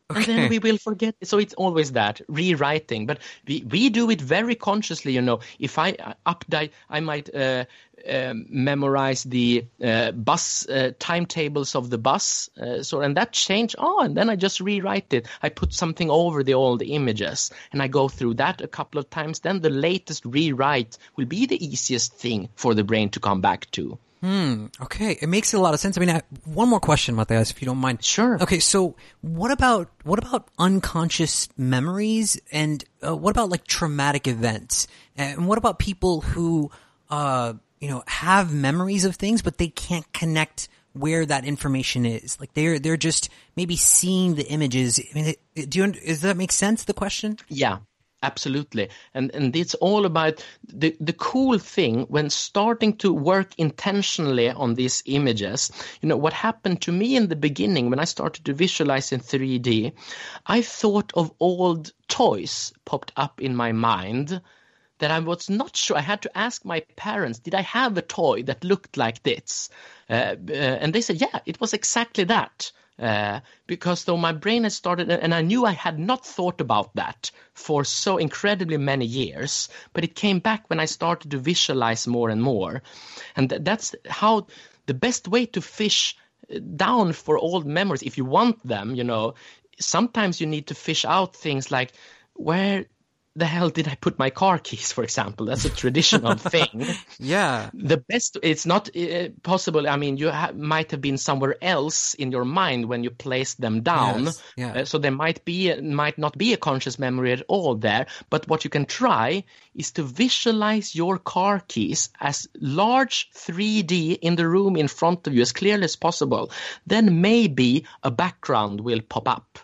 And then we will forget. So it's always that rewriting. But we, we do it very consciously. You know, if I uh, update, I might uh, um memorize the uh, bus uh, timetables of the bus. Uh, so and that change. Oh, and then I just rewrite it. I put something over the old images, and I go through that a couple of times. Then the latest rewrite will be the easiest thing for the brain to come back to. Okay, it makes a lot of sense. I mean, I, one more question, Mattias, if you don't mind. Sure. Okay, so what about what about unconscious memories, and uh, what about like traumatic events, and what about people who, uh, you know, have memories of things, but they can't connect where that information is? Like they're they're just maybe seeing the images. I mean, do you does that make sense? The question. Yeah, absolutely. And and it's all about the the cool thing when starting to work intentionally on these images. You know, what happened to me in the beginning when I started to visualize in 3D, I thought of old toys popped up in my mind that I was not sure. I had to ask my parents, did I have a toy that looked like this? Uh, uh, and they said, yeah, it was exactly that. Uh, because though my brain had started, and I knew I had not thought about that for so incredibly many years, but it came back when I started to visualize more and more. And th- that's how the best way to fish down for old memories, if you want them, you know, sometimes you need to fish out things like where the hell did I put my car keys, for example? That's a traditional *laughs* thing. Yeah. The best, it's not uh, possible. I mean, you ha- might have been somewhere else in your mind when you placed them down. Yes, yeah. Uh, so there might be, might not be a conscious memory at all there. But what you can try is to visualize your car keys as large 3D in the room in front of you as clearly as possible. Then maybe a background will pop up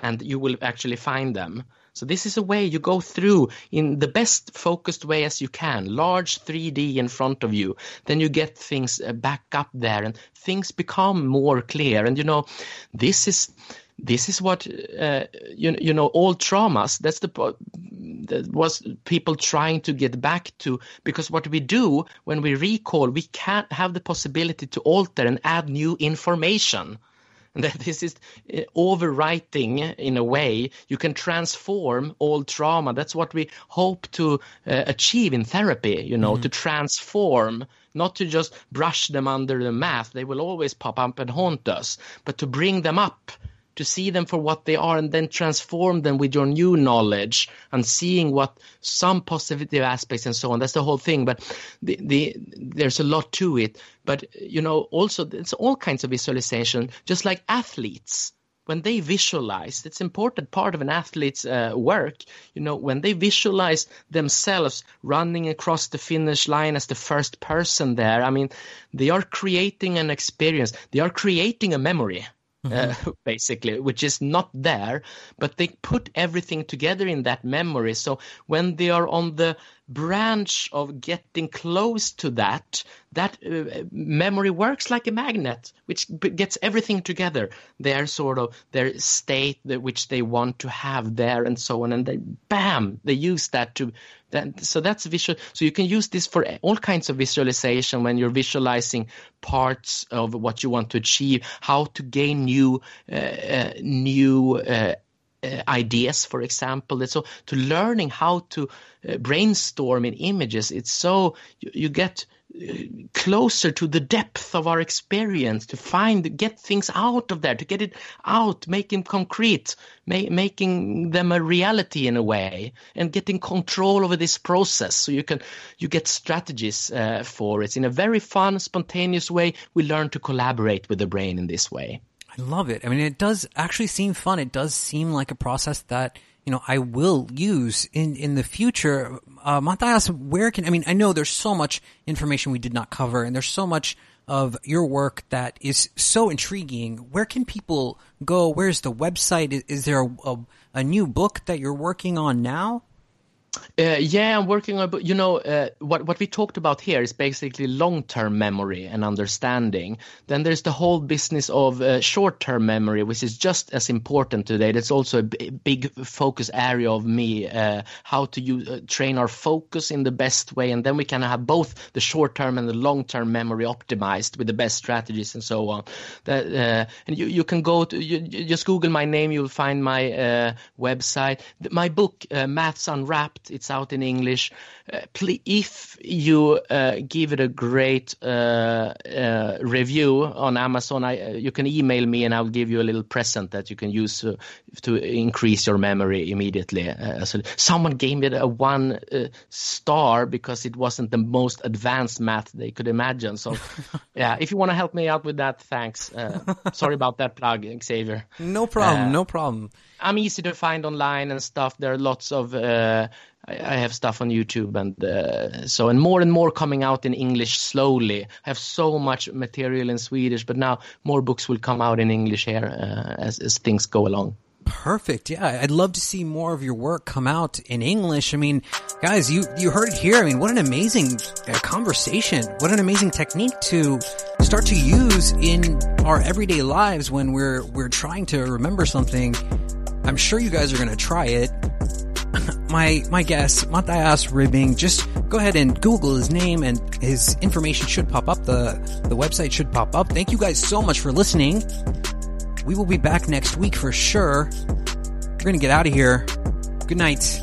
and you will actually find them. So this is a way you go through in the best focused way as you can, large 3D in front of you. Then you get things uh, back up there and things become more clear. And you know, this is this is what uh, you you know all traumas. That's the that was people trying to get back to because what we do when we recall, we can't have the possibility to alter and add new information *laughs* this is uh, overwriting in a way you can transform all trauma that's what we hope to uh, achieve in therapy you know mm-hmm. to transform not to just brush them under the mat they will always pop up and haunt us but to bring them up to see them for what they are and then transform them with your new knowledge and seeing what some positive aspects and so on. That's the whole thing but the, the there's a lot to it. But you know also it's all kinds of visualization just like athletes. When they visualize it's important part of an athlete's uh, work you know when they visualize themselves running across the finish line as the first person there i mean they are creating an experience. They are creating a memory mm-hmm. uh, *laughs* basically, which is not there, but they put everything together in that memory. So when they are on the branch of getting close to that, that uh, memory works like a magnet, which gets everything together. Their sort of their state that which they want to have there, and so on, and they bam, they use that to. That, so that's visual. So you can use this for all kinds of visualization when you're visualizing parts of what you want to achieve, how to gain new, uh, uh, new uh, ideas, for example. So to learning how to uh, brainstorm in images, it's so you, you get uh, closer to the depth of our experience to find get things out of there to get it out making concrete ma- making them a reality in a way and getting control over this process. So you can you get strategies uh, for it. In a very fun spontaneous way we learn to collaborate with the brain in this way I love it. I mean, it does actually seem fun. It does seem like a process that you know I will use in in the future. Uh, Mattias, where can I mean? I know there's so much information we did not cover, and there's so much of your work that is so intriguing. Where can people go? Where's the website? Is, is there a, a, a new book that you're working on now? Uh, yeah, I'm working on. You know, uh, what what we talked about here is basically long-term memory and understanding. Then there's the whole business of uh, short-term memory, which is just as important today. That's also a b- big focus area of me. Uh, how to use, uh, train our focus in the best way, and then we can have both the short-term and the long-term memory optimized with the best strategies and so on. That uh, and you you can go to you, you just Google my name, you'll find my website. My book, Maths Unwrapped it's out in English. Uh, please, if you uh, give it a great uh, uh review on Amazon, I, uh, you can email me and I'll give you a little present that you can use to increase your memory immediately. so someone gave it a one star because it wasn't the most advanced math they could imagine. So, *laughs* yeah, if you want to help me out with that, thanks. sorry about that plug, Xavier. No problem. no problem. I'm easy to find online and stuff. There are lots of uh, I, have stuff on YouTube and uh, so and more and more coming out in English slowly. I have so much material in Swedish, but now more books will come out in English here uh, as as things go along. Perfect. Yeah, I'd love to see more of your work come out in English. I mean, guys, you you heard it here. I mean, what an amazing uh, conversation. What an amazing technique to start to use in our everyday lives when we're we're trying to remember something I'm sure you guys are going to try it. *coughs* my my guess, Mattias Ribbing, just go ahead and Google his name and his information should pop up. The the website should pop up. Thank you guys so much for listening. We will be back next week for sure. We're gonna get out of here. Good night.